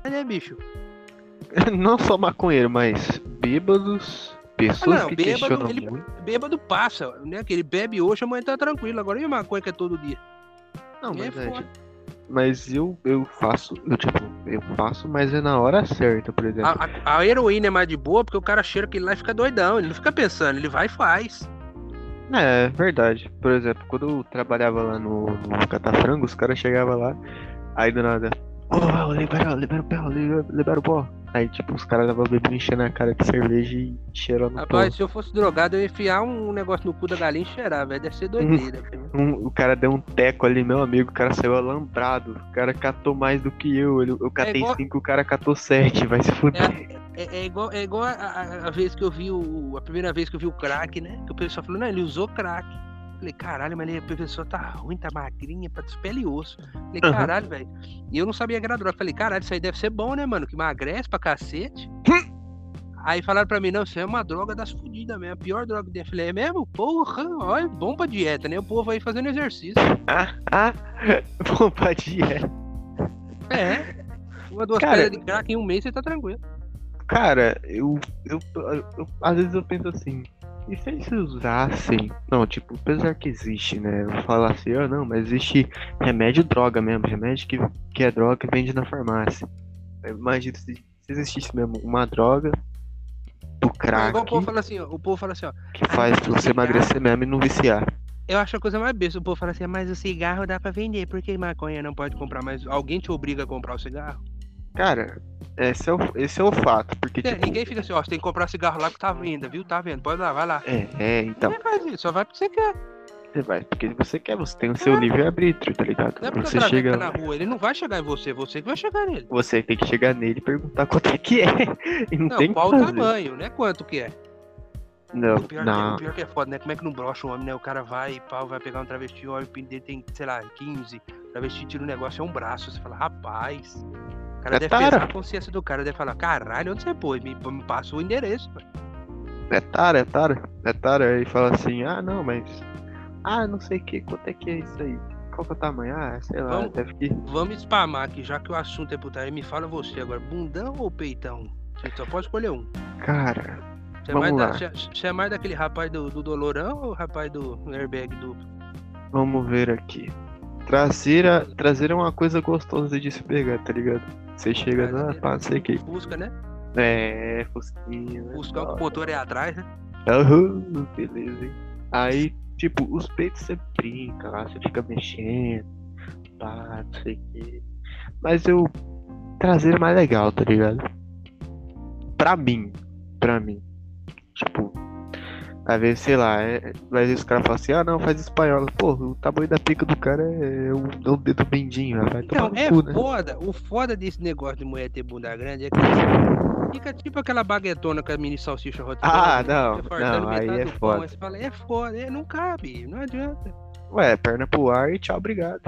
Né, bicho? Não só maconheiro, mas bêbados, pessoas Ah, não, que bêbado, questionam ele- muito. Bêbado passa, né? Que ele bebe hoje, amanhã tá tranquilo. Agora e maconha que é todo dia? Não, é mas é, mas eu, eu faço, eu tipo, eu faço, mas é na hora certa, por exemplo. A, a, a heroína é mais de boa porque o cara cheira aquele lá e fica doidão. Ele não fica pensando, ele vai e faz. É, verdade. Por exemplo, quando eu trabalhava lá no, no Catafrango, os caras chegavam lá, aí do nada, oh, libera, libera o pé, libera, libera o pó. Aí, tipo, os caras davam bebendo enchendo a cara de cerveja e cheirando Rapaz, pó. se eu fosse drogado, eu ia enfiar um negócio no cu da galinha e cheirar, velho. Deve ser doideira. Um, o cara deu um teco ali, meu amigo, o cara saiu alambrado. O cara catou mais do que eu. Eu, eu catei 5, é igual... o cara catou 7, vai se fuder. É, é, é igual, é igual a, a, a, vez que eu vi o. A primeira vez que eu vi o crack, né? Que o pessoal falou, não, ele usou crack. Falei, caralho, mas a pessoa tá ruim, tá magrinha, tá pele e osso. Falei, uhum. caralho, velho. E eu não sabia que era droga. Falei, caralho, isso aí deve ser bom, né, mano? Que emagrece pra cacete. aí falaram pra mim, não, isso é uma droga das fodidas mesmo. A pior droga dele. Falei, é mesmo? Porra, olha, bom pra dieta, né? O povo aí fazendo exercício. Ah, ah, bom pra dieta. É. Uma, duas cara, de crack em um mês você tá tranquilo. Cara, eu, eu, eu, eu às vezes eu penso assim, e se eles usassem. Não, tipo, apesar que existe, né? Eu falar assim, ah, não, mas existe remédio droga mesmo, remédio que, que é droga que vende na farmácia. Imagina se, se existisse mesmo uma droga do crack. o povo fala assim, ó, o povo fala assim, ó. Que faz pra você emagrecer mesmo e não viciar. Eu acho a coisa mais besta. O povo fala assim, mas o cigarro dá pra vender, por que maconha não pode comprar? Mas alguém te obriga a comprar o cigarro? Cara, esse é o, esse é o fato. Porque, é, tipo... Ninguém fica assim, ó, você tem que comprar cigarro lá que tá vendo, viu? Tá vendo, pode lá, vai lá. É, é então. Faz isso, só vai porque você quer. Você vai porque você quer, você tem o seu é. livre-arbítrio, tá ligado? Não é porque você chega na rua, ele não vai chegar em você, você que vai chegar nele. Você tem que chegar nele e perguntar quanto é que é. E não, não tem qual o tamanho, né? Quanto que é. Não, o pior, não. Que, o pior que é foda, né? Como é que não brocha o homem, né? O cara vai e pau, vai pegar um travesti, olha, o pinto dele tem, sei lá, 15. O travesti tira um negócio, é um braço. Você fala, rapaz. O cara é deve tara. a consciência do cara, deve falar, caralho, onde você pôs? Me, me passa o endereço, mano. É tara, é tara. É tara. Aí fala assim, ah, não, mas. Ah, não sei o que, quanto é que é isso aí? Qual que é o tamanho? Ah, sei lá, vamos, deve que. Vamos spamar aqui, já que o assunto é putaria. Me fala você agora, bundão ou peitão? Você só pode escolher um. Cara. Você, vamos é, lá. Da, você, você é mais daquele rapaz do, do Dolorão ou o rapaz do airbag duplo? Vamos ver aqui. Traseira, traseira é uma coisa gostosa de se pegar, tá ligado? Você chega lá, pá, não sei o que. Fusca, né? É, Fusquinha. Né? Fusca, o motor é atrás, né? Uhum, beleza, hein? Aí, tipo, os peitos você brinca lá, você fica mexendo, pá, não sei o que. Mas eu. Traseira é mais legal, tá ligado? Pra mim. Pra mim. Tipo, às vezes, sei lá, é, às vezes os caras falam assim, ah não, faz espanhol. Pô, o tamanho da pica do cara é um, é um dedo mendinho, vai Então, é cu, né? foda. O foda desse negócio de mulher ter bunda grande é que fica tipo aquela baguetona com a mini salsicha rotina. Ah, não, não, aí é foda. Pão, você fala, é foda, é, não cabe, não adianta. Ué, perna pro ar e tchau, obrigado.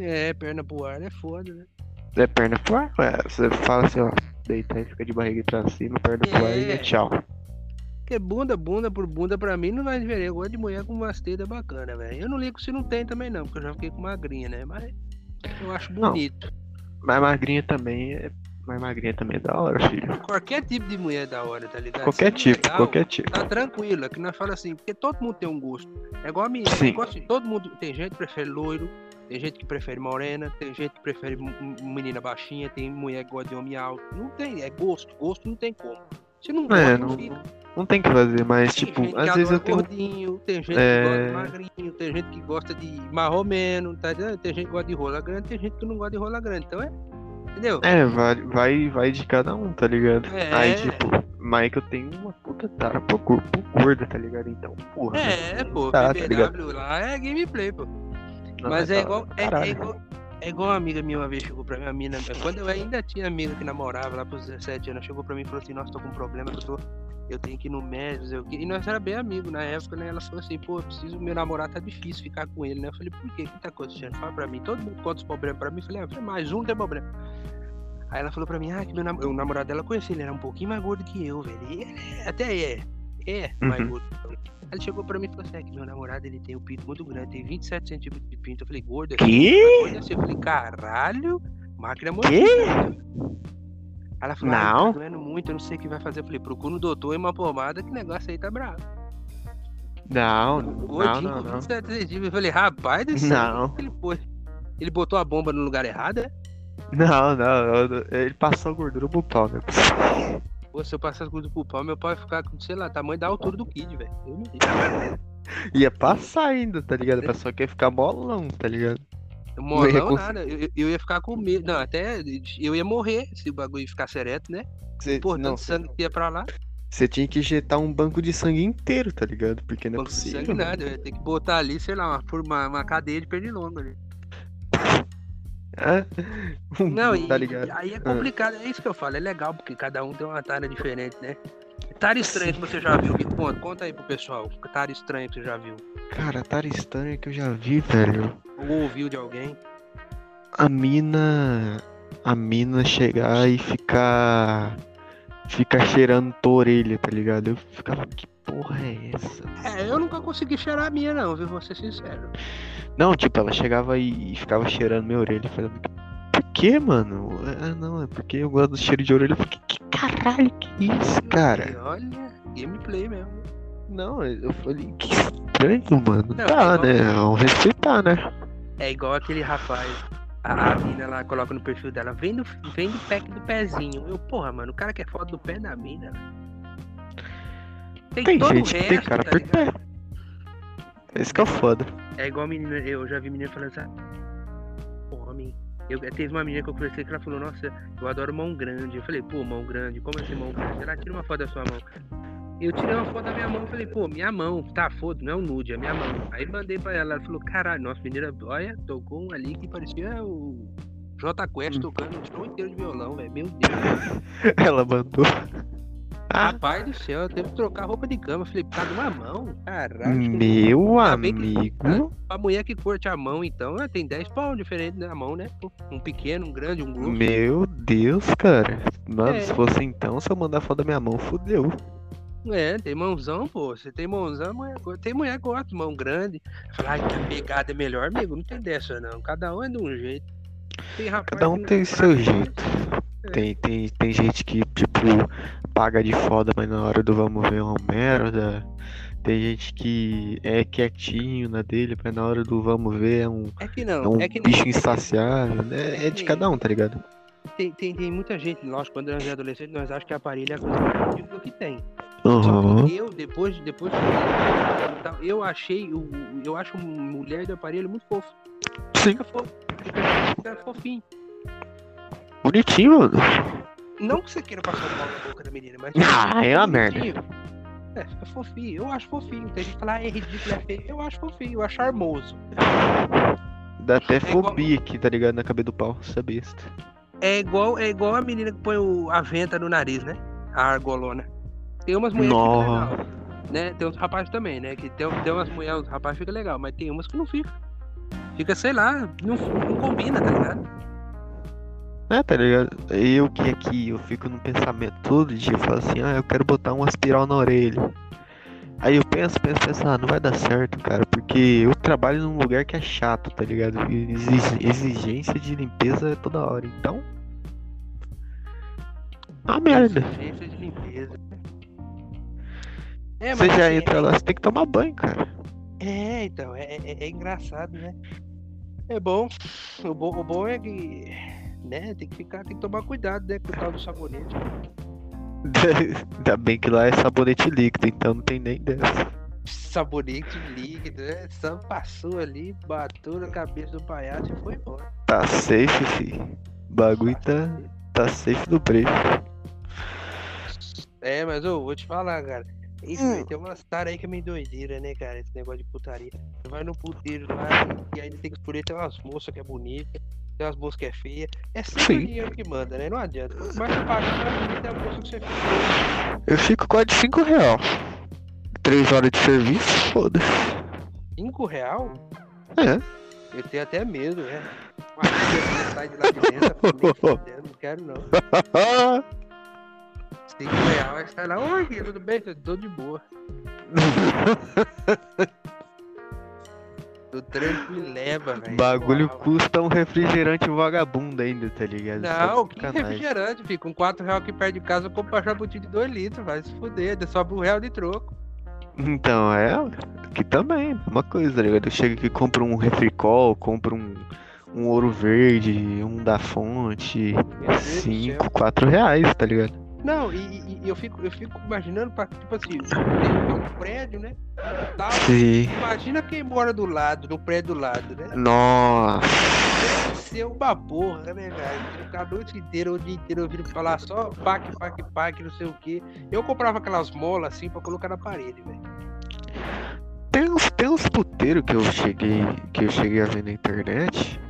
É, perna pro ar é foda, né? É perna pro ar? Ué, você fala assim, ó, deita e fica de barriga pra cima, perna é. pro ar e é tchau. Porque bunda, bunda por bunda, pra mim não vai diferença. Eu gosto de mulher com umas tetas bacana, velho. Eu não ligo se não tem também, não, porque eu já fiquei com magrinha, né? Mas eu acho bonito. Não, mas magrinha também é. Mas magrinha também é da hora, filho. Qualquer tipo de mulher é da hora, tá ligado? Qualquer tipo, legal, qualquer tipo. Tá tranquilo, é que nós fala assim, porque todo mundo tem um gosto. É igual a mim, Sim. Gosto, todo mundo. Tem gente que prefere loiro, tem gente que prefere morena, tem gente que prefere menina baixinha, tem mulher que gosta de homem alto. Não tem, é gosto, gosto não tem como. Se não gosta, é, não, não tem que fazer, mas tem tipo, às vezes eu tenho. Gordinho, tem gente é... que gosta de magrinho, tem gente que gosta de marromeno, tá entendendo? Tem gente que gosta de rola grande, tem gente que não gosta de rola grande, então é. Entendeu? É, vai, vai, vai de cada um, tá ligado? É... Aí, tipo, Mike eu tenho uma puta tara pro corpo gorda, tá ligado? Então, porra. É, pô, tá, BBW tá lá é gameplay, pô. Não, mas é, é igual, é, é, igual. É igual uma amiga minha uma vez chegou pra minha mina. Quando eu ainda tinha amiga que namorava lá pros 17 anos, chegou pra mim e falou assim: Nossa, tô com um problema eu tô eu tenho que ir no médico, eu... e nós era bem amigos na época, né? Ela falou assim, pô, eu preciso, meu namorado tá difícil ficar com ele, né? Eu falei, por quê? O que tá acontecendo? Fala pra mim, todo mundo conta os problemas pra mim. Eu falei, ah, mais um tem problema. Aí ela falou pra mim, ah, que meu nam... o namorado dela conhecia, ele era um pouquinho mais gordo que eu, velho. E é, até é, é uhum. mais gordo. Ela chegou pra mim e falou assim, é que meu namorado, ele tem um pinto muito grande, tem 27 centímetros de pinto. Eu falei, gordo? É que? Assim. Eu falei, caralho, máquina morreu. Ela falou, não. tá doendo muito, eu não sei o que vai fazer. Eu falei, procura um doutor e uma pomada, que negócio aí tá bravo. Não, não, não, não. Eu falei, rapaz, desse não. ele foi. Ele botou a bomba no lugar errado, é? Não, não, eu- ele passou gordura pro pau, né? Pô, se eu passasse gordura pro pau, meu pau ia ficar com, sei lá, tamanho da altura do Kid, velho. Eu não. Ia passar ainda, tá ligado? A pessoa quer ficar molão, tá ligado? Molão cons- nada. Eu, eu ia ficar com medo. Não, até eu ia morrer se o bagulho ficasse ereto, né? Cê, não, tanto sangue que ia pra lá. você tinha que injetar um banco de sangue inteiro, tá ligado? Porque não é Banco de possível. sangue nada. Eu ia ter que botar ali, sei lá, uma, por- uma, uma cadeia de pernilongo ali. Ah, Não, e, tá ligado? aí é complicado. É isso que eu falo. É legal, porque cada um tem uma tara diferente, né? Tara estranha que você já viu. Me conta, conta aí pro pessoal. Tara estranha que você já viu. Cara, tara estranha que eu já vi, velho. Ou ouviu de alguém. A mina. A mina chegar e ficar. Ficar cheirando tua orelha, tá ligado? Eu ficava, que porra é essa? É, eu nunca consegui cheirar a minha, não, viu? Vou ser sincero. Não, tipo, ela chegava e, e ficava cheirando minha orelha. Falando, por que, mano? Ah, não, é porque eu gosto do cheiro de orelha. Eu fiquei, que caralho que é isso, cara? E olha, gameplay mesmo. Não, eu falei, que estranho, mano. Não, tá, é né? Vamos respeitar, né? É igual aquele rapaz. A, a mina lá coloca no perfil dela, vem do, vem do pack do pezinho. Eu, porra, mano, o cara quer foto do pé da mina. Tem, Tem todo gente o que tem resto, cara tá por ligado? pé. Esse que é o foda. É igual a menina, eu já vi menina falando assim, "Ah, homem. Eu, teve uma menina que eu conversei que ela falou, nossa, eu adoro mão grande. Eu falei, pô, mão grande, como assim mão grande? Ela tira uma foto da sua mão. Eu tirei uma foto da minha mão e falei, pô, minha mão, tá, foda, não é um nude, é minha mão. Aí mandei pra ela, ela falou, caralho, nossa, menina, olha, tocou um ali que parecia o J Quest tocando o show inteiro de violão, velho. Meu Deus. Ela mandou. Ah, Rapaz do céu, eu teve que trocar a roupa de cama. Falei, por causa de uma mão? Caralho. meu bem que- amigo. A mulher que curte a mão, então, ela tem 10 pau diferentes na mão, né? Um pequeno, um grande, um grosso. Meu Deus, cara. Mano, É. se fosse então, se eu mandar foto da minha mão, fudeu. É, tem mãozão, pô. Você tem mãozão, mulher, tem mulher que gosta de mão grande. Fala, ai, que a pegada é melhor, amigo. Não tem dessa, não. Cada um é de um jeito. Tem rapaz Cada um que tem não- seu jeito. É. Tem, tem, tem gente que, tipo, paga de foda, mas na hora do vamos ver é uma merda. Tem gente que é quietinho na dele, mas na hora do vamos ver é um, É que é não, um é que bicho insaciável. né? É de cada um, tá ligado? tem, tem, tem muita gente, lógico, quando nós é adolescente, nós achamos que aparelho é a coisa mais ridícula que tem. Uhum. eu, depois, depois eu- eu achei, o- o- eu acho mulher do aparelho muito fofo. Sim. Fica fofo. Fica, fofinho. Bonitinho, mano. Não que você queira passar o pau na boca da menina, mas. Ah, é uma merda. É, fica fofinho. Eu acho fofinho. Tem gente que fala, ah, é ridículo, é feio. Eu acho fofinho, eu acho charmoso. Dá até igual- fobia aqui, tá ligado? Na cabeça do pau, essa besta. É igual, é igual a menina que põe o- a venta no nariz, né? A argolona. Tem umas mulheres que fica legal. Né? Tem uns rapazes também, né? Que tem, tem umas mulheres, os rapazes fica legal, mas tem umas que não fica. Fica, sei lá, não, não combina, tá ligado? É, tá ligado? Eu que aqui, eu fico no pensamento todo dia, eu falo assim, ah, eu quero botar uma espiral na orelha. Aí eu penso, penso, penso, ah, não vai dar certo, cara, porque eu trabalho num lugar que é chato, tá ligado? Exi- exigência de limpeza é toda hora, então. Ah, merda. Exigência de limpeza. É, Você já assim, entra lá, você tem que tomar banho, cara. É, então, é, é- é engraçado, né? É bom. O bom, o bom é que, né, tem que ficar, tem que tomar cuidado, né, com o tal do sabonete. Ainda bem que lá é sabonete líquido, então não tem nem dessa. Sabonete líquido, né? Só passou ali, bateu na cabeça do palhaço e foi embora. Tá safe, fi. Bagulho tá, tá safe do break. É, mas eu vou te falar, cara. Isso, Hum. tem umas taras aí que é meio doideira, né, cara? Esse negócio de putaria. Você vai no puteiro lá e aí tem que escolher, tem umas moças que é bonita, tem umas moças que é feia. É sempre Sim. o dinheiro que manda, né? Não adianta. Mais você pagar, mais bonita é a moça que você fica. Eu fico quase 5 real. 3 horas de serviço, foda-se. Cinco real? É. Eu tenho até medo, né? Sai de lá de dentro, não quero não. Cinco real, aí sai lá, oi, tudo bem? Tô de boa. Tô tranquilo, leva, velho. bagulho custa um refrigerante vagabundo ainda, tá ligado? Só Não, que refrigerante, filho. Com 4 reais aqui perto de casa, eu compro uma chabutinha de 2 litros, vai se fuder. Sobe um real de troco. Então, é, aqui também, uma coisa, tá ligado? Eu chego aqui, compro um refricol, compro um, um ouro verde, um da fonte, Meu Deus do céu. 5, 4 reais, tá ligado? Não, e, e- eu, fico, eu fico imaginando, pra, tipo assim, tem um prédio, né? Tal, Sim. imagina quem mora do lado, no prédio do lado, né? Nossa. Deve ser uma porra, né, velho? Ficar a noite inteira, o dia inteiro ouvindo falar só pac, pac, pac, não sei o quê. Eu comprava aquelas molas assim pra colocar na parede, velho. Tem uns, tem uns puteiros que eu cheguei, que eu cheguei a ver na internet.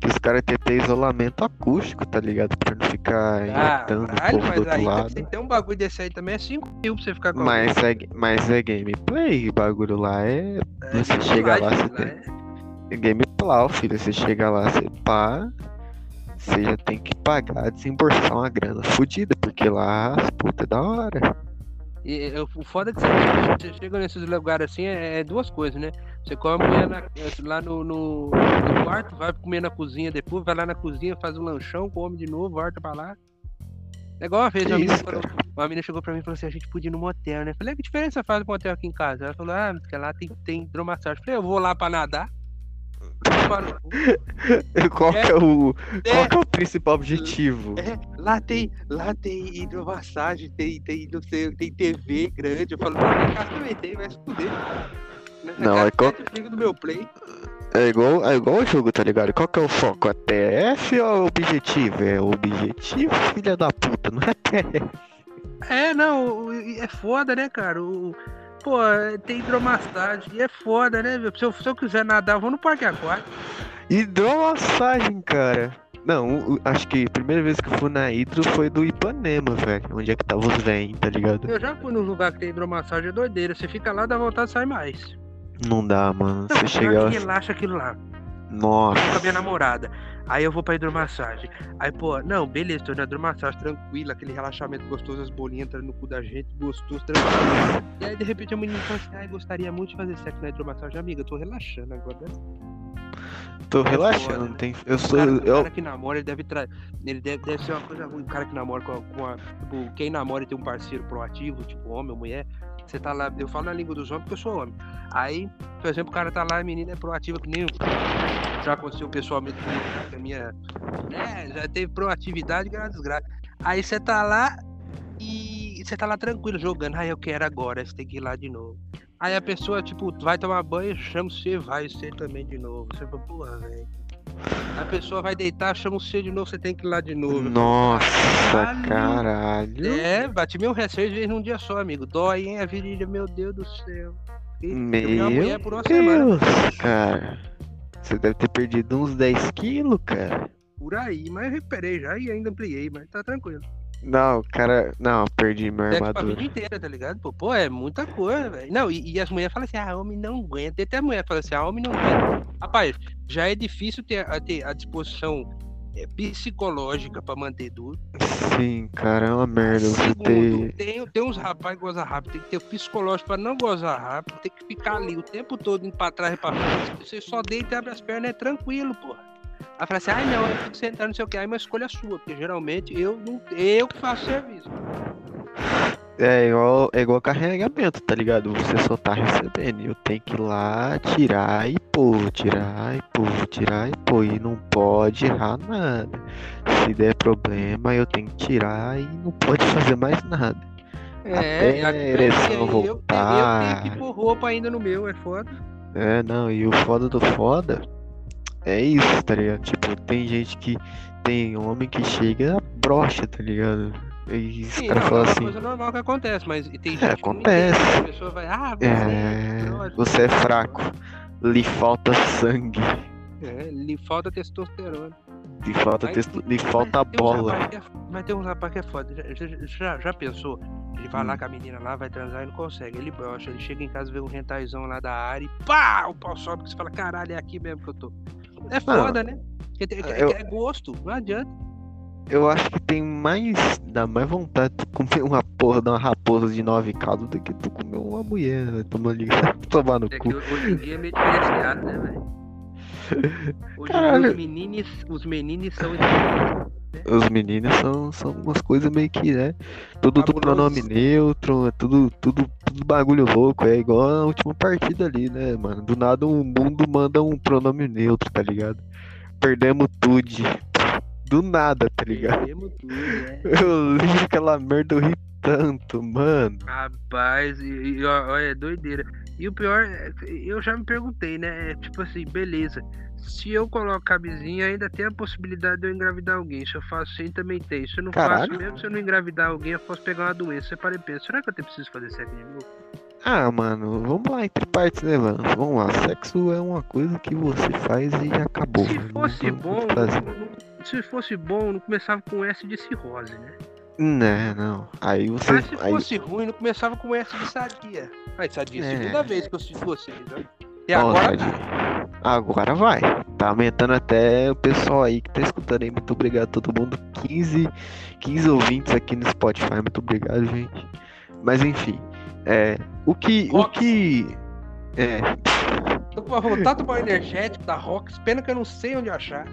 Que os caras têm até isolamento acústico, tá ligado? Pra não ficar Ah, irritando o povo do outro aí lado. tem um bagulho desse aí também é 5 mil pra você ficar com a Mas é, mas é gameplay, o bagulho lá é É, você tem chega lá, você tem- é gameplay, filho. Você chega lá, você pá, você já tem que pagar, desembolsar uma grana fodida, porque lá as putas é da hora. E, o foda é que você, chega nesses lugares assim, é, é duas coisas, né? Você come na- lá no, no, no quarto, vai comer na cozinha depois, vai lá na cozinha, faz um lanchão, come de novo, volta pra lá. É igual uma vez, uma menina, falou, uma menina chegou pra mim e falou assim, a gente podia ir no motel, né? Eu Falei, "Ah, que diferença faz um motel aqui em casa? Ela falou, ah, porque lá tem, tem hidromassagem. Eu Falei, eu vou lá pra nadar. Tomar no cu. Qual que é o, É, qual que é o principal objetivo? É, lá tem, lá tem hidromassagem, tem, tem, não sei, tem TV grande. Eu falo, em casa também tem, vai se fuder. Não, casa é chego no meu play. É igual, é igual o jogo, tá ligado? Qual que é o foco? É TF ou é o objetivo? É o objetivo, filha da puta, não é TF. É, não, é foda, né, cara? O, pô, tem hidromassagem, e é foda, né, velho? Se eu, se eu quiser nadar, eu vou no parque aquático. Hidromassagem, cara. Não, acho que a primeira vez que eu fui na Hidro foi do Ipanema, velho. Onde é que tava os velhos, tá ligado? Eu já fui num lugar que tem hidromassagem, é doideira. Você fica lá, dá vontade de sair mais. Não dá, mano. Não, Você chega lá. relaxa aquilo lá. Nossa. com a minha namorada. Aí eu vou pra hidromassagem. Aí, pô, não, beleza, tô na hidromassagem tranquila, aquele relaxamento gostoso, as bolinhas entrando no cu da gente, gostoso, tranquilo. E aí, de repente, a menina fala assim, ai, gostaria muito de fazer sexo na hidromassagem. Amiga, tô relaxando agora, né? Tô foda, relaxando. né? Tem... Eu O sou. cara, o Eu... cara que namora, ele deve tra... ele deve, deve ser uma coisa ruim. O cara que namora com a, com a- Tipo, quem namora e tem um parceiro proativo, tipo homem ou mulher, você tá lá. Eu falo na língua dos homens porque eu sou homem. Aí, por exemplo, o cara tá lá, a menina é proativa que nem. Já aconteceu pessoalmente comigo, a minha. Né, já teve proatividade, graças graças. Aí você tá lá e você tá lá tranquilo jogando. Ah, eu quero agora, aí você tem que ir lá de novo. Aí a pessoa, tipo, vai tomar banho, chama você, vai você também de novo. Você fala, porra, velho. A pessoa vai deitar, chama você de novo, você tem que ir lá de novo. Nossa, Caralho. caralho. É, bati meu ré seis vezes num dia só, amigo. Dói, hein, a virilha, meu Deus do céu. E Meu uma semana. Deus, cara. Você deve ter perdido uns 10 quilos, cara. Por aí, mas eu recuperei já e ainda ampliei, mas tá tranquilo. Não, cara. Não, perdi minha É tipo a vida armadura. inteira, tá ligado? Pô, pô, é muita coisa, velho. Não, e, e as mulheres falam assim, ah, homem não aguenta. Tem até mulher que fala assim, ah, homem não aguenta. Rapaz, já é difícil ter, a- ter a disposição é, psicológica pra manter duro. Sim, cara, é uma merda Segundo, ter. tem, tem uns rapazes que gozam rápido, tem que ter o psicológico pra não gozar rápido, tem que ficar ali o tempo todo indo pra trás e pra frente. Você só deita e abre as pernas, é tranquilo, porra. Aí fala assim, ai não, eu fico sentado, não sei o que, aí é uma escolha sua, porque geralmente eu não eu que faço serviço. É igual, é igual carregamento, tá ligado? Você só tá recebendo. Eu tenho que ir lá, tirar e pôr, tirar e pôr, tirar e pôr. E não pode errar nada. Se der problema, eu tenho que tirar e não pode fazer mais nada. Até É, a ereção eu, eu, eu voltar. tenho que pôr roupa ainda no meu, é foda. É, não, e o foda do foda é isso, tá ligado? Tipo, tem gente que. Tem homem que chega brocha, tá ligado? E os caras é falam uma assim. coisa normal que acontece, mas tem gente que não acontece. A pessoa vai, ah, você É, broxa. você é fraco, lhe falta sangue, É, lhe falta testosterona. lhe falta, Mas- testo, lhe falta Mas tem bola. que é- mas tem uns rapaz que é foda. Já, já, já- pensou? Ele vai lá Hum. com a menina lá, vai transar e não consegue. Ele brocha, ele chega em casa, vê um rentaizão lá da área e pá! O pau sobe que você fala, caralho, é aqui mesmo que eu tô. É foda, né? Porque tem- é, eu- é gosto, não adianta. Eu acho que tem mais. dá mais vontade de tu comer uma porra de uma raposa de nove caudas do que tu comer uma mulher, né? Toma ali, tomar no É que cu. hoje em dia é meio diferenciado, né, velho? Hoje em Caralho. dia os meninos, os meninos são. Os meninos são, são umas coisas meio que, né? Tudo do pronome neutro, é tudo, tudo, tudo bagulho louco. É igual a última partida ali, né, mano? Do nada o mundo manda um pronome neutro, tá ligado? perdemos tudo. Do nada, tá ligado? Perdemos tudo, né? Eu li aquela merda, eu ri tanto, mano. Rapaz, e, e, ó, olha, é doideira. E o pior, é eu já me perguntei, né? é, Tipo assim, beleza. Se eu coloco camisinha, ainda tem a possibilidade de eu engravidar alguém. Se eu faço assim, também tem. Se eu não Caralho. faço mesmo, se eu não engravidar alguém, eu posso pegar uma doença. Você para e pensa, será que eu te preciso fazer sexo de novo? Ah, mano, vamos lá entre partes, né, mano? Vamos lá, sexo é uma coisa que você faz e acabou. Se Não fosse tem o bom, não- não- se fosse bom, não começava com S de cirrose, né? Né, não. Aí você. Mas se Aí... fosse ruim, não começava com S de sadia. Ai, sadia, É. segunda vez que eu assisti vocês, né? E Ó, agora, Tadinho. Agora vai. Tá aumentando até o pessoal aí que tá escutando aí. Muito obrigado a todo mundo. 15, 15 ouvintes aqui no Spotify. Muito obrigado, gente. Mas enfim. É. O que. O que. É. tô com vontade de tomar energético da Rox, pena que eu não sei onde achar.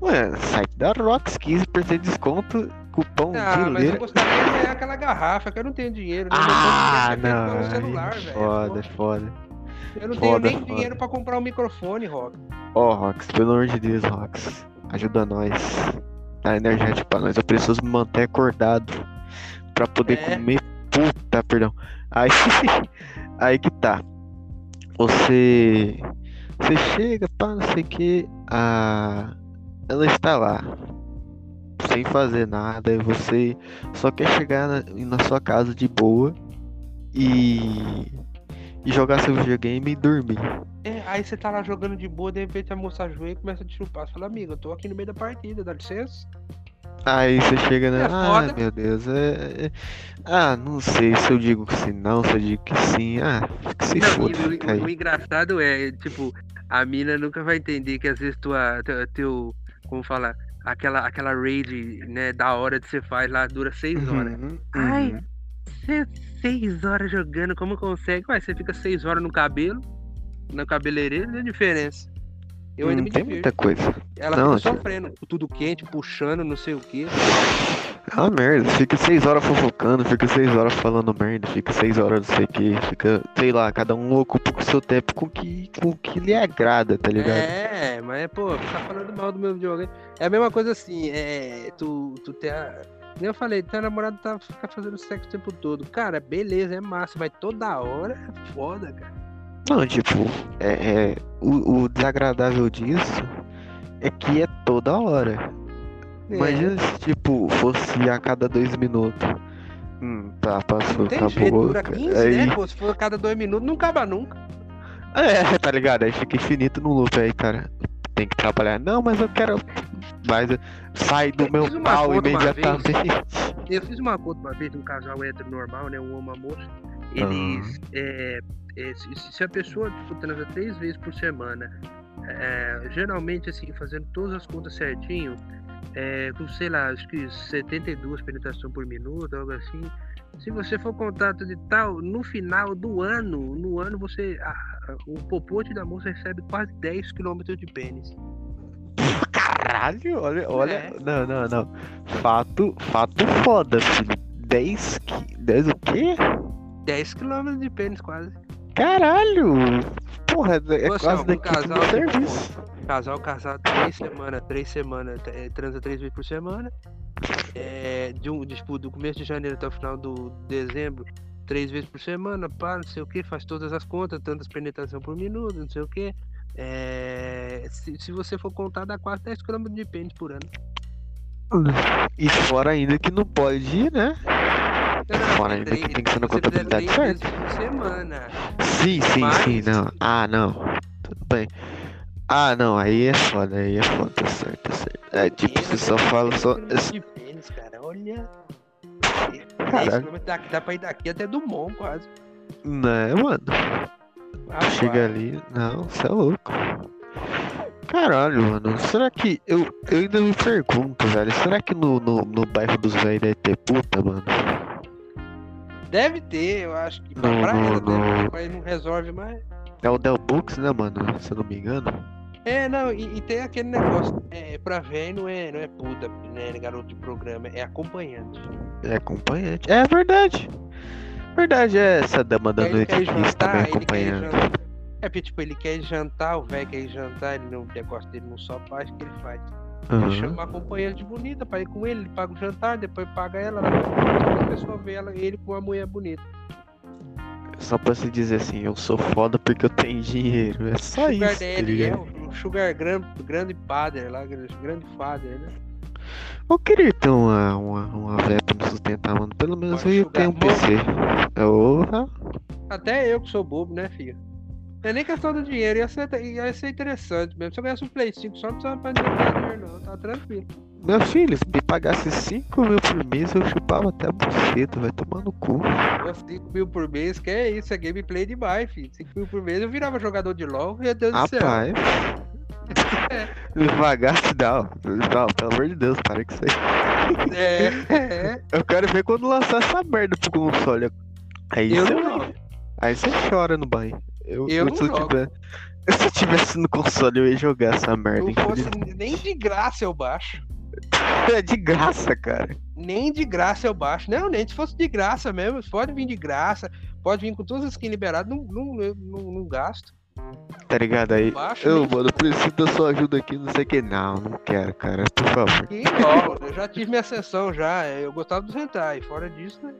Ué, site da Rox, 15% de desconto. Cupom Ah, de mas eu gostaria de ganhar aquela garrafa, que eu não tenho dinheiro. né? Ah, tenho não. um celular, é velho. Foda, foda. Eu não tenho foda, nem foda. dinheiro pra comprar um microfone, Rock. Ó, Rox, pelo amor de Deus, Rox. Ajuda nós. Dá energético pra nós. Eu preciso me manter acordado pra poder É. comer. Puta, perdão. Aí, aí que tá. Você. Você chega, pá, não sei o que. A. Ela está lá. Sem fazer nada. E você só quer chegar na, na sua casa de boa. E. E jogar seu videogame e dormir. É, aí você tá lá jogando de boa, de repente a moça ajoelha e começa a te chupar. Você fala, amigo, eu tô aqui no meio da partida, dá licença? Aí você chega, né? É ah, meu Deus, é, é- Ah, não sei se eu digo que sim, não, se eu digo que sim. Ah, que se Não, foda, e o- o, engraçado é, tipo, a mina nunca vai entender que às vezes tua, teu, teu como fala, aquela, aquela raid, né, da hora que você faz lá dura seis horas. Uhum, Ai, uhum. Você seis horas jogando, como consegue? Ué, você fica seis horas no cabelo, na cabeleireira, não tem diferença. Eu ainda Não me tem divirto. muita coisa. Ela não, fica sofrendo, tudo quente, puxando, não sei o. É uma merda, fica seis horas fofocando, fica seis horas falando merda, fica seis horas não sei o que, fica, sei lá, cada um ocupa com o seu tempo com o que, com o que lhe agrada, tá ligado? É, mas, pô, tá falando mal do meu videogame. É a mesma coisa assim, é. Tu, tu tem a. Eu falei, teu namorado tá fica fazendo sexo o tempo todo. Cara, beleza, é massa, mas toda hora é foda, cara. Não, tipo, é, é- o, o desagradável disso é que é toda hora. É, Imagina se, tipo, fosse a cada dois minutos. Hum, tá, passou, jeito, acabou. dura 15, aí, né? Pô, se for a cada dois minutos, não acaba nunca. É, tá ligado? Aí fica infinito no loop aí, cara. Tem que trabalhar. Não, mas eu quero. Mas sai do Eu meu pau imediatamente. Eu fiz uma conta uma vez de um casal hétero normal, né? Um homem moça. Eles. é, é, se, a pessoa tipo, transa três vezes por semana, é, geralmente, assim, fazendo todas as contas certinho, é, com, sei lá, acho que 72 penetrações por minuto, algo assim. Se você for contar tudo e tal, no final do ano, no ano você. a- a- o popote da moça recebe quase 10 km de pênis. Caralho, olha, olha. É. Não, não, não. Fato, fato foda, filho. 10 que. 10 o quê? 10 km de pênis quase. Caralho! Porra, é Você, quase ó, daqui do casal, tipo, serviço. Casal casado três semanas, três semanas, eh, transa três vezes por semana. É, de um, de, tipo, do começo de janeiro até o final do dezembro, três vezes por semana, pá, não sei o que, faz todas as contas, tantas penetração por minuto, não sei o que. Se, se você for contar, dá quase 10 km de pênis por ano. E fora ainda que não pode ir, né? Não, não, Fora é ainda três- que tem que ser na contabilidade certa. semana. Sim, sim, Mas- sim, não. Ah, não. Tudo bem. Ah, não, aí é foda, aí é foda, tá certo, tá certo. É, tipo, você só fala só. 10 km de pênis, cara, olha. 10 Caralho. dá, dá pra ir daqui até Dumont, quase. Né, mano? Ah, Chega ali. Não, você é louco. Caralho, mano. Será que. Eu, eu ainda me pergunto, velho. Será que no, no, no bairro dos velhos deve ter puta, mano? Deve ter, eu acho que pra Não, praia não, não. mas não resolve mais. É o Del Books, né, mano? Se eu não me engano. É, não, e, e tem aquele negócio, é, pra velho não é, não é puta, né, garoto de programa, é acompanhante. É acompanhante. É verdade. Verdade, é essa dama da ele noite aqui também ele quer acompanhando. É porque, tipo, ele quer jantar, o velho quer ir jantar, ele não, o negócio dele não só faz, o que ele faz? Aham. Ele chama uma companheira bonita pra ir com ele, ele paga o jantar, depois paga ela, a pessoa vê ela, ele com uma mulher bonita. Só pra se dizer assim, eu sou foda porque eu tenho dinheiro. É só Sugar isso. tá Daddy, é o Sugar Grand, Grande Father lá, Grande Father, né? Eu queria ter uma, uma, uma véia pra me sustentar, mano. Pelo menos Bora eu ter um PC. Porra. Até eu que sou bobo, né, filho? Não é nem questão do dinheiro, ia ser, ia ser interessante mesmo. Se eu ganhasse um Play 5, só não precisava pra dinheiro, não, tá tranquilo. Meu filho, se me pagasse 5 mil por mês, eu chupava até a buceta, vai tomar no cu. Pô, 5 mil por mês, que é isso, é gameplay demais, filho. 5 mil por mês eu virava jogador de LOL, meu Deus do céu. Me pagasse, não. Não, pelo amor de Deus, para com isso aí. É, é. Eu quero ver quando lançar essa merda pro console. Aí Eu você não. Aí você chora no banho. Eu, Eu se, eu tiver- se eu tivesse no console, eu ia jogar essa merda. Não fosse nem de graça eu baixo. É de graça, cara. Nem de graça eu baixo. Não, nem se fosse de graça mesmo. Pode vir de graça. Pode vir com todas as skins liberadas. Não, não, não, não gasto. Tá ligado aí? Baixo. Eu, nem- mano, preciso da sua ajuda aqui, não sei o que. Não, não quero, cara. Por favor. Eu já tive minha sessão já. Eu gostava dos hentai. Fora disso, né?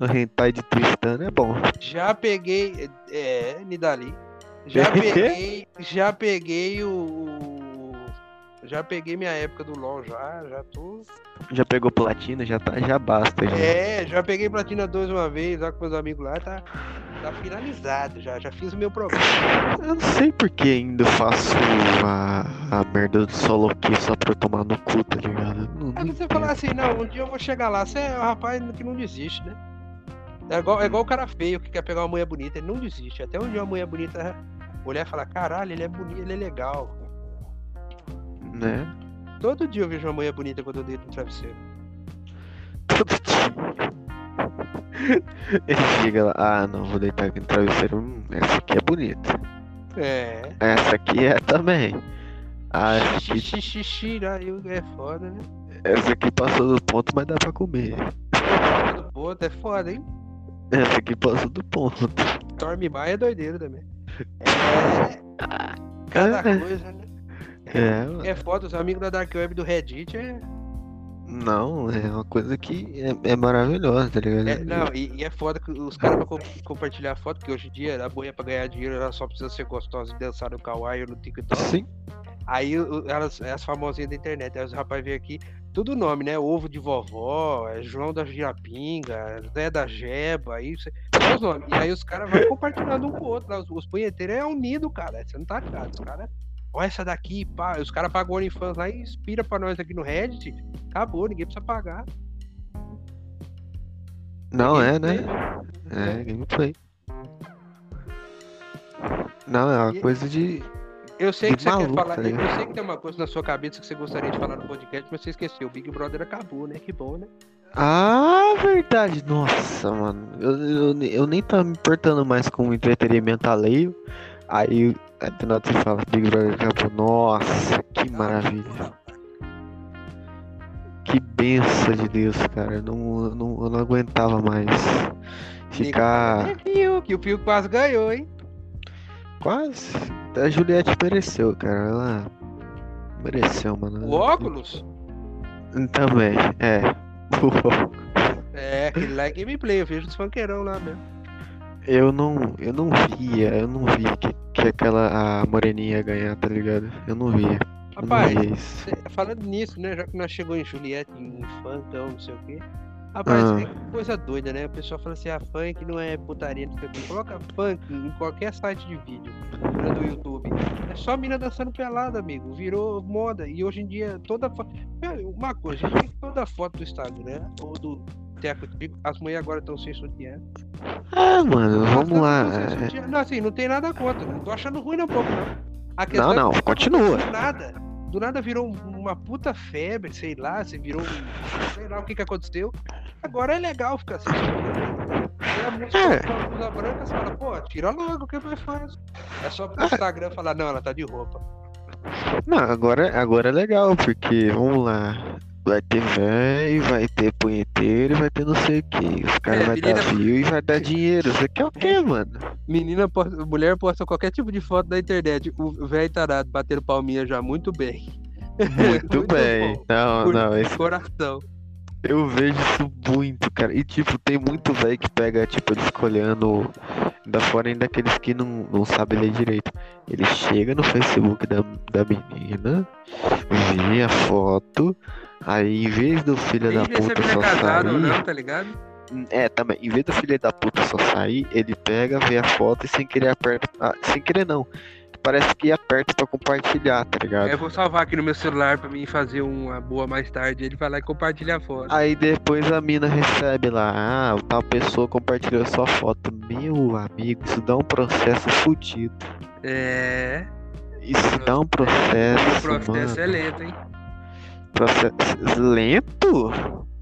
O hentai de Tristana é bom. Já peguei. É, Nidali. Já peguei. Já peguei o. Já peguei minha época do LOL já. Já tô. Já pegou platina, já tá, já basta. Já. É, já peguei Platina 2 uma vez, lá com meus amigos lá, tá, tá finalizado já, já fiz o meu programa. Eu não sei por que ainda faço a, a merda do solo aqui só pra eu tomar no cu, tá ligado? Não, não Aí você falar assim, não, um dia eu vou chegar lá, você é um rapaz que não desiste, né? É igual, é igual o cara feio que quer pegar uma mulher bonita, ele não desiste. Até um dia uma mulher bonita olhar e falar, caralho, ele é bonito, ele é legal. Né? Todo dia eu vejo uma mulher bonita quando eu deito no travesseiro. Todo dia. Ele chega lá, ah não, vou deitar aqui no travesseiro. Hum, essa aqui é bonita. É. Essa aqui é também. Ah, essa aqui, Xixi, xixi, aí é foda, né? essa aqui passou do ponto, mas dá pra comer. Do ponto é foda, hein? Essa aqui passou do ponto. Dorme mais é doideira também. É. Cada É. coisa, né? É, mano. É foda, os amigos da Dark Web do Reddit é. Não, é uma coisa que é, é maravilhosa, tá ligado? é- não, e, e é foda que os caras pra com- compartilhar foto, porque hoje em dia a boia pra ganhar dinheiro ela só precisa ser gostosa e dançar no Kawaii ou no TikTok. Sim. Aí elas, as famosinhas da internet, aí os rapazes vêm aqui, tudo nome, né? Ovo de vovó, é João da Girapinga, Zé da Jeba, você. Só os nomes. E aí os caras vão compartilhando um com o outro. lá. Os, os punheteiros é unido, cara. Você não tá ligado. Os caras. Olha essa daqui, pá. Os caras pagam o OnlyFans lá e inspira pra nós aqui no Reddit. Acabou, ninguém precisa pagar. Não é, né? Gameplay, É, gameplay. Não, é uma E- coisa de. Eu sei De que você maluco, quer falar. tá Eu sei que tem uma coisa na sua cabeça que você gostaria de falar no podcast, mas você esqueceu. O Big Brother acabou, né? Que bom, né? Ah, verdade. Nossa, mano. Eu, eu, eu nem tava me importando mais com o entretenimento alheio. Aí, nada você fala, Big Brother acabou. Nossa, que maravilha. Que benção de Deus, cara. Eu não, eu não, eu não aguentava mais ficar. Que o Pio quase ganhou, hein? Quase. A Juliette mereceu, cara. Ela mereceu, mano. O óculos? Também, é. É, aquele lá é gameplay, eu vejo os funkeirão lá mesmo. Eu não, eu não via, eu não via que, que aquela a moreninha ia ganhar, tá ligado? Eu não via. Eu não Rapaz, via falando nisso, né? Já que nós chegou em Juliette, em funkão, não sei o quê. Rapaz, Ah. que coisa doida, né? O pessoal fala assim, ah, funk não é putaria, não sei o quê. Coloca funk em qualquer site de vídeo né, do YouTube. É só mina dançando pelada, amigo. Virou moda. E hoje em dia, toda foto. Uma coisa, a gente tem que toda foto do Instagram ou do Teco Tico, as mulheres agora estão sem sutiã. Ah, mano, vamos lá. é-. Não, assim, não tem nada contra. Não tô achando ruim não, pouco, não. Não, é não, que continua. Do nada. Do nada virou um- uma puta febre, sei lá, você virou um. Sei lá o que que aconteceu. Agora é legal ficar assistindo. Tem a música É. branca, você fala, pô, tira logo, o que mais faz? É só pro Instagram falar, não, ela tá de roupa. Não, agora, agora é legal, porque, vamos lá. Vai ter velho, vai ter punheteiro, vai ter não sei o que. Os caras É, vai menina- dar view e vai dar dinheiro. Você quer o quê, mano? Menina, posta- mulher posta qualquer tipo de foto na internet. O velho tarado batendo palminha já muito bem. Muito, Muito bem. bom. Não, Por- não, esse Coração. Eu vejo isso muito, cara. E tipo, tem muito velho que pega, tipo, ele escolhendo. Da fora ainda aqueles que não, não sabem ler direito. Ele chega no Facebook da, da menina, vê a foto, aí em vez do filho Nem da puta só é casada ou sair. não, tá ligado? É, também, em vez do filho da puta só sair, ele pega, vê a foto e sem querer aperta. ah, sem querer não. Parece que aperta pra compartilhar, tá ligado? Eu vou salvar aqui no meu celular pra mim fazer uma boa mais tarde. Ele vai lá e compartilha a foto. Aí depois a mina recebe lá, ah, tal pessoa compartilhou sua foto. Meu amigo, isso dá um processo fudido. É. Isso dá um O processo, processo é mano. lento, hein? Processo lento?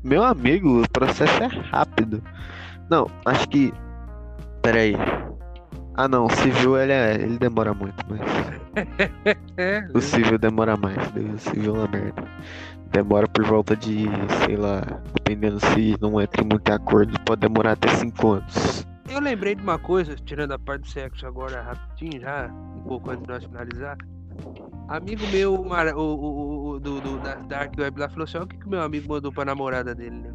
Meu amigo, o processo é rápido. Não, acho que. Pera aí. Ah não, o civil ele, é... ele demora muito, mas. O civil demora mais. O civil é uma merda. Demora por volta de, sei lá, dependendo se não entra em muito acordo, pode demorar até 5 anos. Eu lembrei de uma coisa, tirando a parte do sexo agora rapidinho, já, um pouco antes de nós finalizar. Amigo meu, o, o, o- do, do- da Dark Web lá, falou assim: ó, o que, que meu amigo mandou pra namorada dele, né?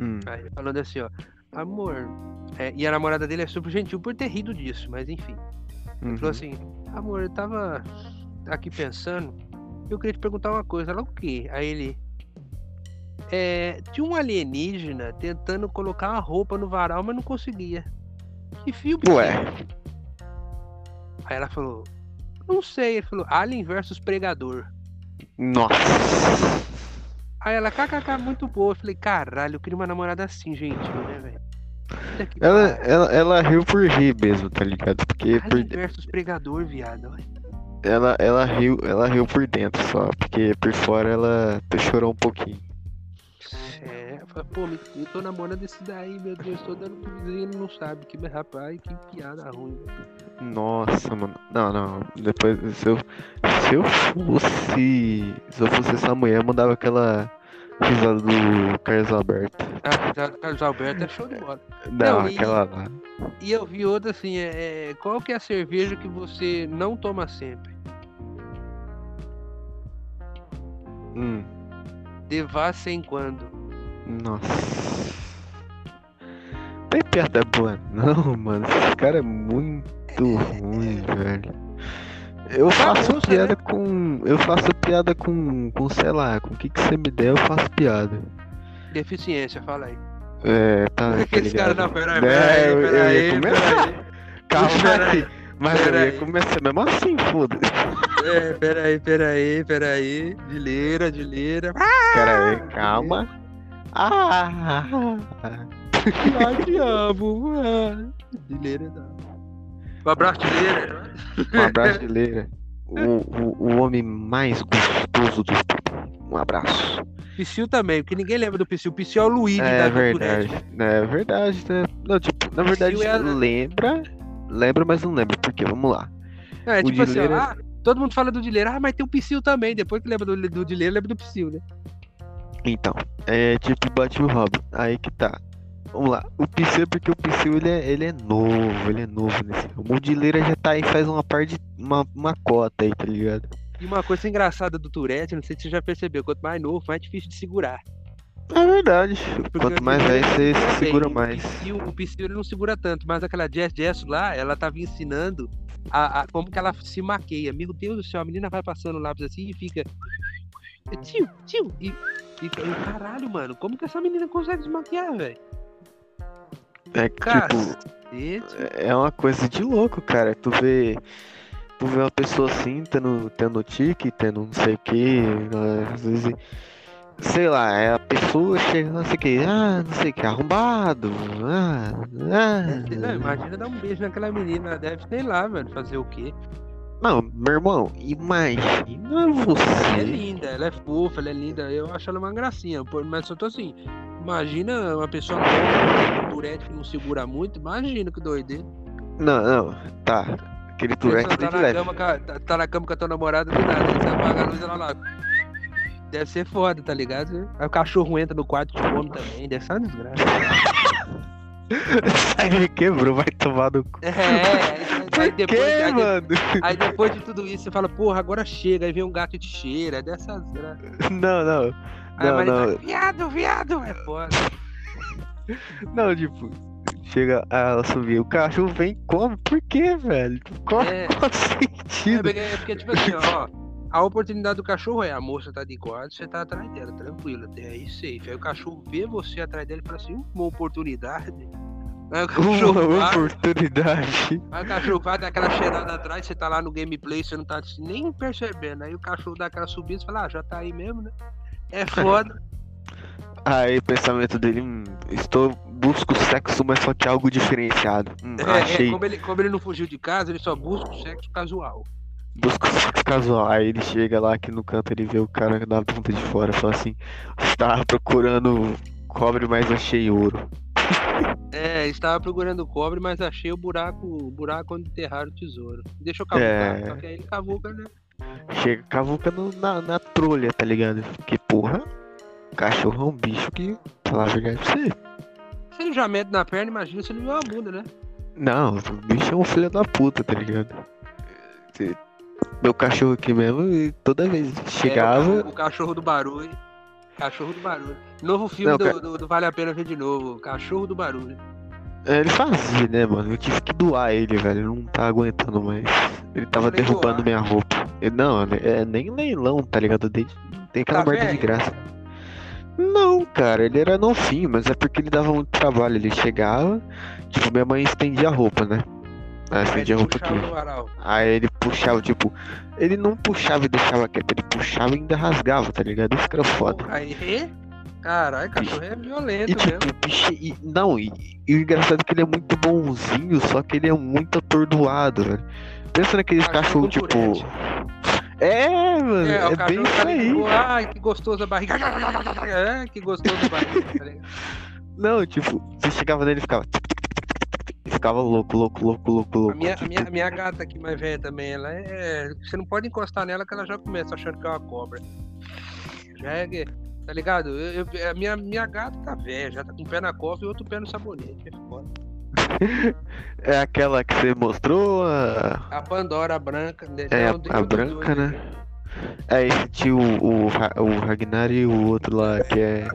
Hum, Aí, falando assim, ó, amor. é, e a namorada dele é super gentil por ter rido disso, mas enfim. Ele uhum. falou assim, amor, eu tava aqui pensando, eu queria te perguntar uma coisa, ela o quê? Aí ele. É, tinha um alienígena tentando colocar uma roupa no varal, mas não conseguia. Que filme? Ué. é? Aí ela falou, não sei, ele falou, Alien versus Pregador. Nossa. Aí ela, kkk, muito boa. Eu falei, caralho, eu queria uma namorada assim, gentil, né, velho? Ela, ela, ela riu por rir mesmo, tá ligado? Porque por, Alien versus Pregador, viado. olha. ela, ela, riu, ela riu por dentro só, porque por fora ela chorou um pouquinho. É, eu falei, pô, me- eu tô namorando esse daí, meu Deus, tô dando pro vizinho, ele não sabe. Que rapaz, que piada ruim. Nossa, mano. Não, não. Depois, se eu, se eu fosse. Se eu fosse essa mulher, eu mandava aquela risada do Carlos Alberto. Ah, tá- Carlos Alberto é show de bola. Não, Não, aquela lá. E eu vi outra assim, é, é, qual que é a cerveja que você não toma sempre? Hum, De vez em quando. nossa. Tem piada boa, não, mano. Esse cara é muito ruim, velho. Eu faço Bagunça, piada né? com. Eu faço piada com. com sei lá, com o que, que você me der, eu faço piada. Deficiência, fala aí. É, tá. tá Aqueles caras, ligado? não, peraí, É, peraí, eu- eu ia peraí, começar. peraí. Calma Peraí, aí. Mas eu peraí. ia começar mesmo assim, foda-se. É, peraí, peraí, peraí. Dileira, dileira. Pera aí, calma. Ah! Ai, te amo. Dileira não. Um abraço, dileira. Um abraço, Leira. O, o, o homem mais gostoso do estado. Um abraço. Psyu também, porque ninguém lembra do Psyu. Psyu é o Luigi É da verdade. É verdade, né? Não, tipo, na verdade, é a- lembra. Lembra, mas não lembra. Por quê? Vamos lá. É, O tipo assim, ó, Dileira- ah, todo mundo fala do Dileira, ah, mas tem o Psyu também. Depois que lembra do, do Dileira, lembra do Psyu, né? Então, é tipo Batman Robin. Aí que tá. Vamos lá. O Psyu, porque o Psyu ele é, ele é novo, ele é novo nesse ramo. O Dileira já tá aí faz uma parte, uma, uma cota aí, tá ligado? E uma coisa engraçada do Tourette, não sei se você já percebeu, quanto mais novo, mais difícil de segurar. É verdade. Porque Quanto o mais velho, você se segura mais. O Psyu, o Psyu ele não segura tanto, mas aquela Jess Jess lá, ela tava ensinando a, a- como que ela se maqueia. Meu Deus do céu, a menina vai passando o lápis assim e fica. Tio, tio! E, e, e caralho, mano, como que essa menina consegue se maquiar, velho? É que, tipo, é uma coisa de louco, cara. Tu vê. Tu vê uma pessoa assim, tendo, tendo tique, tendo não sei o que, às vezes. Sei lá, é a pessoa chega, não sei o que, ah, não sei o que, arrombado, ah, ah. Não, imagina dar um beijo naquela menina, deve, sei lá, velho, fazer o quê? Não, meu irmão, imagina Ela é você. linda, ela é fofa, ela é linda, eu acho ela uma gracinha, mas eu tô assim, imagina uma pessoa nova, um que não segura muito, imagina que doideira. Não, não, tá. Aquele Você tem tá de na, leve. cama, tá, tá na cama com a tua namorada do nada, você apaga a luz ela lá. Deve ser foda, tá ligado? Aí o cachorro entra no quarto de come também, deve ser uma desgraça. Aí me quebrou, vai tomar no cu. É, aí, depois, quê, aí, de- mano? aí depois de tudo isso, você fala, porra, agora chega, aí vem um gato e te cheira, é dessas. Não, não. Aí a Não, Maria não. fala, viado, viado, é foda. Não, tipo, chega a subir, o cachorro vem e come. Por quê, velho? Qual, É. qual É sentido? porque, é porque, tipo assim, ó, a oportunidade do cachorro é a moça tá de guarda, você tá atrás dela, tranquilo, até aí safe. Aí o cachorro vê você atrás dela e fala assim, "Hum, uma oportunidade. Aí o cachorro Uma vai, oportunidade. aí o cachorro vai dar aquela cheirada atrás, você tá lá no gameplay, você não tá nem percebendo. Aí o cachorro dá aquela subida e fala, ah, já tá aí mesmo, né? É foda. Aí o pensamento dele, hum, estou, busco sexo, mas só que algo diferenciado. Hum, É, é, achei, como, ele, como ele não fugiu de casa, ele só busca o sexo casual. busco sexo casual. Aí ele chega lá aqui no canto, ele vê o cara da ponta de fora, fala assim, estava procurando cobre, mas achei ouro. É, estava procurando cobre, mas achei o buraco, o buraco onde enterraram o tesouro. Deixa eu cavucar. É. Só que aí ele cavuca, né? Chega, cavuca no- na, na trolha, tá ligado? Porque, porra, cachorro é um bicho que, falar a verdade pra você. Se ele já mete na perna, imagina se ele viu uma bunda, né? Não, o bicho é um filho da puta, tá ligado? Meu cachorro aqui mesmo, e toda vez É, chegava. o, ca- o cachorro do barulho. Cachorro do barulho. Novo filme Não, do, ca- do- do Vale a Pena Ver de Novo. Cachorro do barulho. É, Ele fazia, né, mano? Eu tive que doar ele, velho. Ele não tá aguentando mais. Ele tava derrubando doar. minha roupa. Ele- não, é nem leilão, tá ligado? Desde- Tem aquela Tá merda de graça. Não, cara, ele era novinho, mas é porque ele dava muito trabalho. Ele chegava, tipo, minha mãe estendia a roupa, né? Ela Aí estendia a ele roupa aqui. Aí ele puxava, tipo, ele não puxava e deixava quieto, ele puxava e ainda rasgava, tá ligado? Isso que era foda. Aí, caralho, cachorro é violento E mesmo. tipo, o bicho. e- não, e, e o engraçado é que ele é muito bonzinho, só que ele é muito atordoado, velho. Pensa naqueles Cachorro cachorros, tipo. É, mano, É, é, bem isso tá ali, aí. tipo, ai, que gostoso a barriga. É, que gostoso a barriga. tá ligado? Não, tipo, você chegava nele e ficava. Ficava louco, louco, louco, louco, A louco. minha, a minha, a minha gata aqui mais velha também, ela é. Você não pode encostar nela que ela já começa achando que é uma cobra. Já é. Tá ligado? Eu, eu- a minha, minha gata tá velha, já tá com um pé na cova e outro pé no sabonete. É foda. É aquela que você mostrou, a, A Pandora branca. né? é, Não, a, a branca, dois, né? É esse tio, o, Ra- o Ragnar e o outro lá, que é.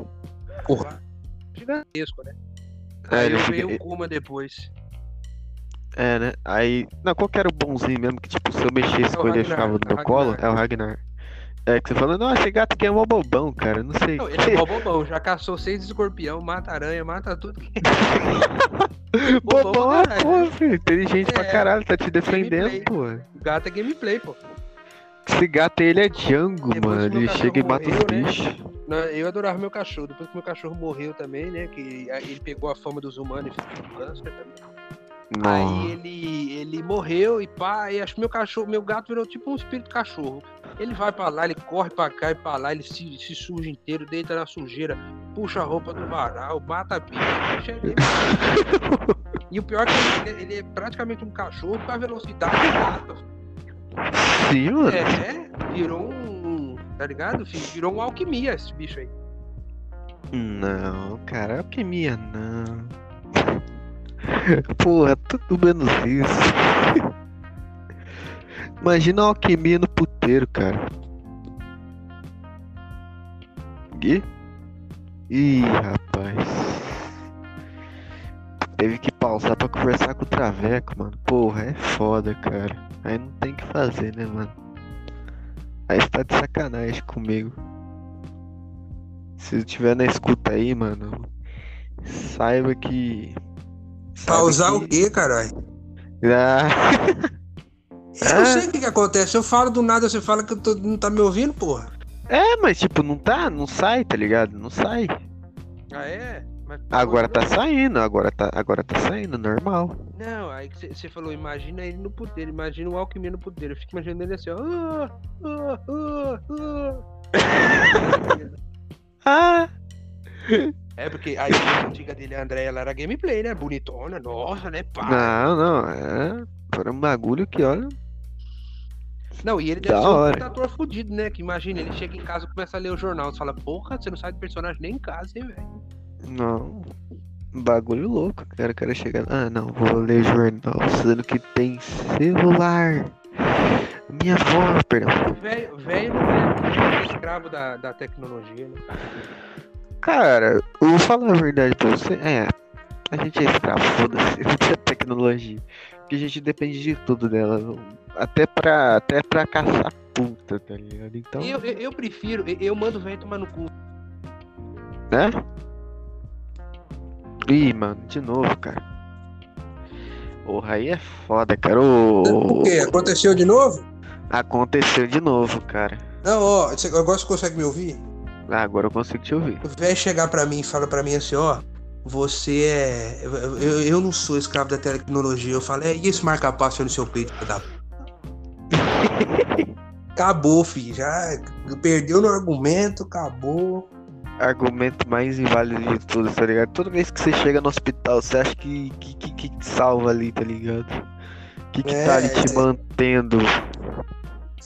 Gigantesco, né? É, Aí ele eu veio o Kuma depois. É, né? Aí. Não, qual que era o bonzinho mesmo? Que tipo, se eu mexesse É com ele, ele ficava no é meu colo? É o Ragnar. É que você fala, não, esse gato aqui é mó bobão, cara. Não sei. Não, ele é mó bobão, já caçou seis escorpião, mata aranha, mata tudo bobão bobão é pra caralho. pô, filho. Inteligente pra É, caralho, tá te defendendo, gameplay. pô. Gato é gameplay, pô. Esse gato aí, ele é Django, Depois mano. Ele chega e mata os né? bichos. Não, Eu adorava meu cachorro. Depois que meu cachorro morreu também, né? Que aí ele pegou a fama dos humanos e ficou com câncer também. Aí Nossa. ele, ele morreu e pá, e acho que meu cachorro, meu gato virou tipo um espírito cachorro. Ele vai pra lá, ele corre pra cá e pra lá, ele se, se suja inteiro, deita na sujeira, puxa a roupa do varal, mata a bicha. bicho é. E o pior é que ele, ele é praticamente um cachorro com a velocidade do gato. Sim, mano. É, virou um. Tá ligado, filho? Virou um alquimia esse bicho aí. Não, cara, alquimia não. Porra, tudo menos isso. Imagina a alquimia no puteiro, cara. Gui? Ih, rapaz. Teve que pausar pra conversar com o Traveco, mano. Porra, é foda, cara. Aí não tem o que fazer, né, mano? Aí você tá de sacanagem comigo. Se eu estiver na escuta aí, mano, saiba que. saiba Pausar que- o quê, caralho? Ah, Eu não sei o que, que acontece. Eu falo do nada, você fala que eu tô- não tá me ouvindo, porra. é, mas tipo, não tá, não sai, tá ligado? Não sai. Ah, é? Agora tá saindo, agora tá, agora tá saindo, normal. Não, aí você falou, imagina ele no puteiro, imagina o Alckmin no puteiro. Eu fico imaginando ele assim, ó. Ah, ah, ah, ah. Ah! É porque a antiga dele, a André, ela era gameplay, né? Bonitona, nossa, né? Pá. Não, não, é. Foi um bagulho que, olha. Não, e ele deve Da ser um hora. puta ator fudido, né? Que imagina, ele chega em casa e começa a ler o jornal. Você fala, porra, você não sai do personagem nem em casa, hein, velho? Não. Bagulho louco, cara. O cara chega. Ah, não, vou ler jornal, sendo que tem celular. Minha avó, perdão. Velho velho não é escravo da, da tecnologia, né? Cara, eu vou falar a verdade pra você. É, a gente é escravo, foda-se. da tecnologia. Porque a gente depende de tudo dela. Até pra, até pra caçar puta, tá ligado? Então, Eu, eu, eu prefiro, eu, eu mando o velho tomar no cu. né? Ih, mano, de novo, cara. Porra, aí é foda, cara. O quê? Aconteceu de novo? Aconteceu de novo, cara. Não, ó, agora você consegue me ouvir? Ah, agora eu consigo te ouvir. O velho chegar pra mim e fala pra mim assim, ó, você é. Eu, eu- não sou escravo da tecnologia. Eu falo, é, e esse marca-passo aí no seu peito, da p-?" Acabou, filho. Já perdeu no argumento, acabou. Argumento mais inválido de tudo, tá ligado? Toda vez que você chega no hospital, você acha que que, que, que te salva ali, tá ligado? O que, que tá ali É, te é. mantendo?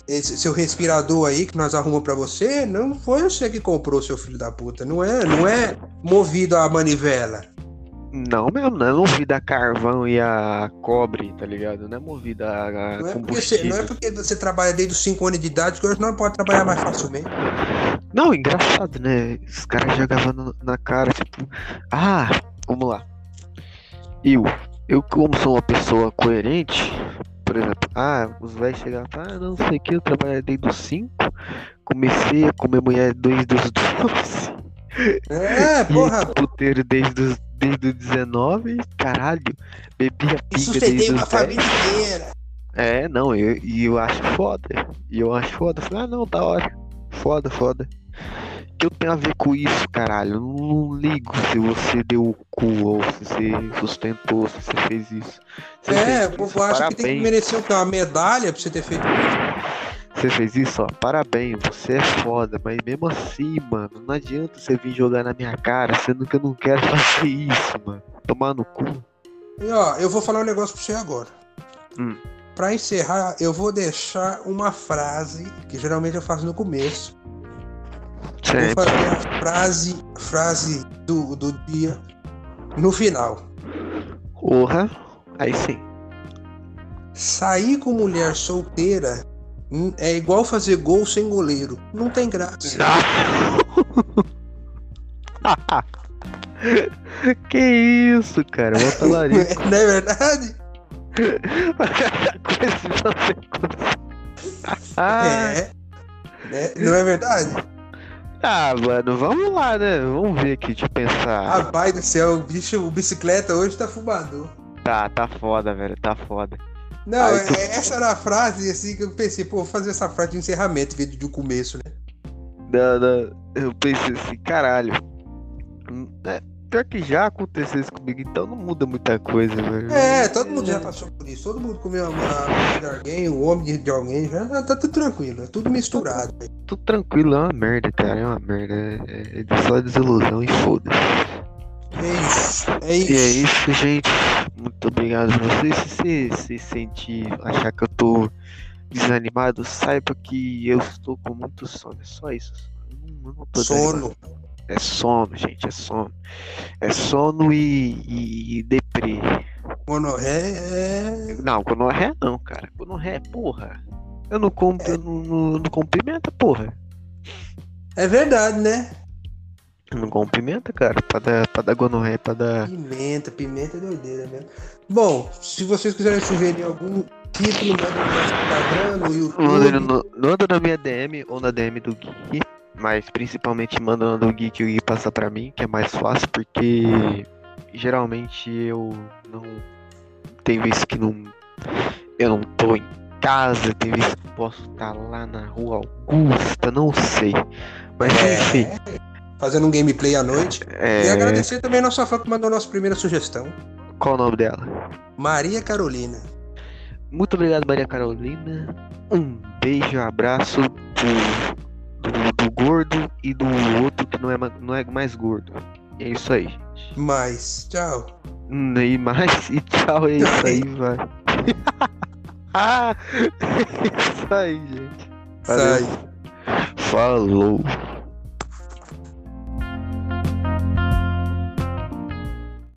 Esse seu respirador aí que nós arrumamos pra você, não foi você que comprou, seu filho da puta. Não é, não é movido a manivela. Não mesmo, não é movida a carvão e a cobre, tá ligado? Não é movida a, a Não é, porque você, combustível. não é porque você trabalha desde os 5 anos de idade que hoje não pode trabalhar mais facilmente. Não, engraçado, né? Os caras jogavam na cara, tipo, ah, vamos lá. Eu, eu como sou uma pessoa coerente, por exemplo, ah, os velhos chegavam ah, não sei o que, eu trabalhei desde os 5, comecei a comer mulher desde os 12, É, porra, puteiro desde os, desde os 19, caralho, bebia pinga sustentei desde os 10. família inteira. É, não, eu, e eu acho foda. E eu acho foda. Eu falei, ah, não, da hora. Foda, foda. O que eu tenho a ver com isso, caralho? Eu não ligo se você deu o cu ou se você sustentou, se você fez isso. Você É, o povo acha que tem que parabéns. merecer o quê? Uma medalha pra você ter feito isso. Você fez isso, ó, parabéns, você é foda, mas mesmo assim, mano, não adianta você vir jogar na minha cara, sendo que eu não quero fazer isso, mano. Tomar no cu. E ó, eu vou falar um negócio pra você agora. Hum. Pra encerrar, eu vou deixar uma frase, que geralmente eu faço no começo. Vou Sempre. fazer a frase, frase do, do dia no final. Porra, aí sim. Sair com mulher solteira é igual fazer gol sem goleiro. Não tem graça. que isso, cara? Bota larica. Não é verdade? Ah, É. Né? Não é verdade? ah, mano, vamos lá, né? Vamos ver aqui, eu pensar. Rapaz do céu, o bicho, o bicicleta hoje tá fumador. Tá, tá foda, velho, tá foda. Não, é- tu- essa era a frase assim que eu pensei, pô, vou fazer essa frase de encerramento, de do começo, né? Não, não, eu pensei assim, caralho. Hum, É, pior que já aconteceu isso comigo, então não muda muita coisa, velho. É, todo mundo já passou por isso. Todo mundo comeu uma mulher de alguém, o homem de- alguém, já tá tudo tranquilo, é tudo misturado. velho. Tudo tranquilo, é uma merda, cara, é uma merda. É, é só desilusão e foda-se. É isso, é isso. E é isso, gente. Muito obrigado a vocês. Se você se sentir, achar que eu tô desanimado, saiba que eu estou com muito sono. É só isso. Eu não, eu não tô Sono. desanimado. É sono, gente. É sono. É sono e, e, e deprê. Monorré é. Não, gonorré não, cara. Gonorré, porra. Eu não, comp, eu não, não, não cumprimenta, porra. É verdade, né? Eu não cumprimenta, cara. Pra dar, pra dar gonorré, pra dar. Pimenta, pimenta é doideira mesmo. Bom, se vocês quiserem sugerir algum título, manda no Instagram, no Manda YouTube. no, manda na minha DM ou na DM do Gui. Mas principalmente manda na do Gui que o Gui passa pra mim, que é mais fácil, porque geralmente eu não. Tem vezes que não. Eu não tô em casa, tem vezes que posso estar lá na rua Augusta, não sei. Mas enfim, É, fazendo um gameplay à noite. E é, agradecer também a nossa fã que mandou a nossa primeira sugestão. qual o nome dela? Maria Carolina. Muito obrigado, Maria Carolina. Um beijo, um abraço do, do gordo e do outro que não é, não é mais gordo. É isso aí. Mais. Tchau. E mais, e tchau, é isso aí, vai. Isso aí, gente. Sai. Falou.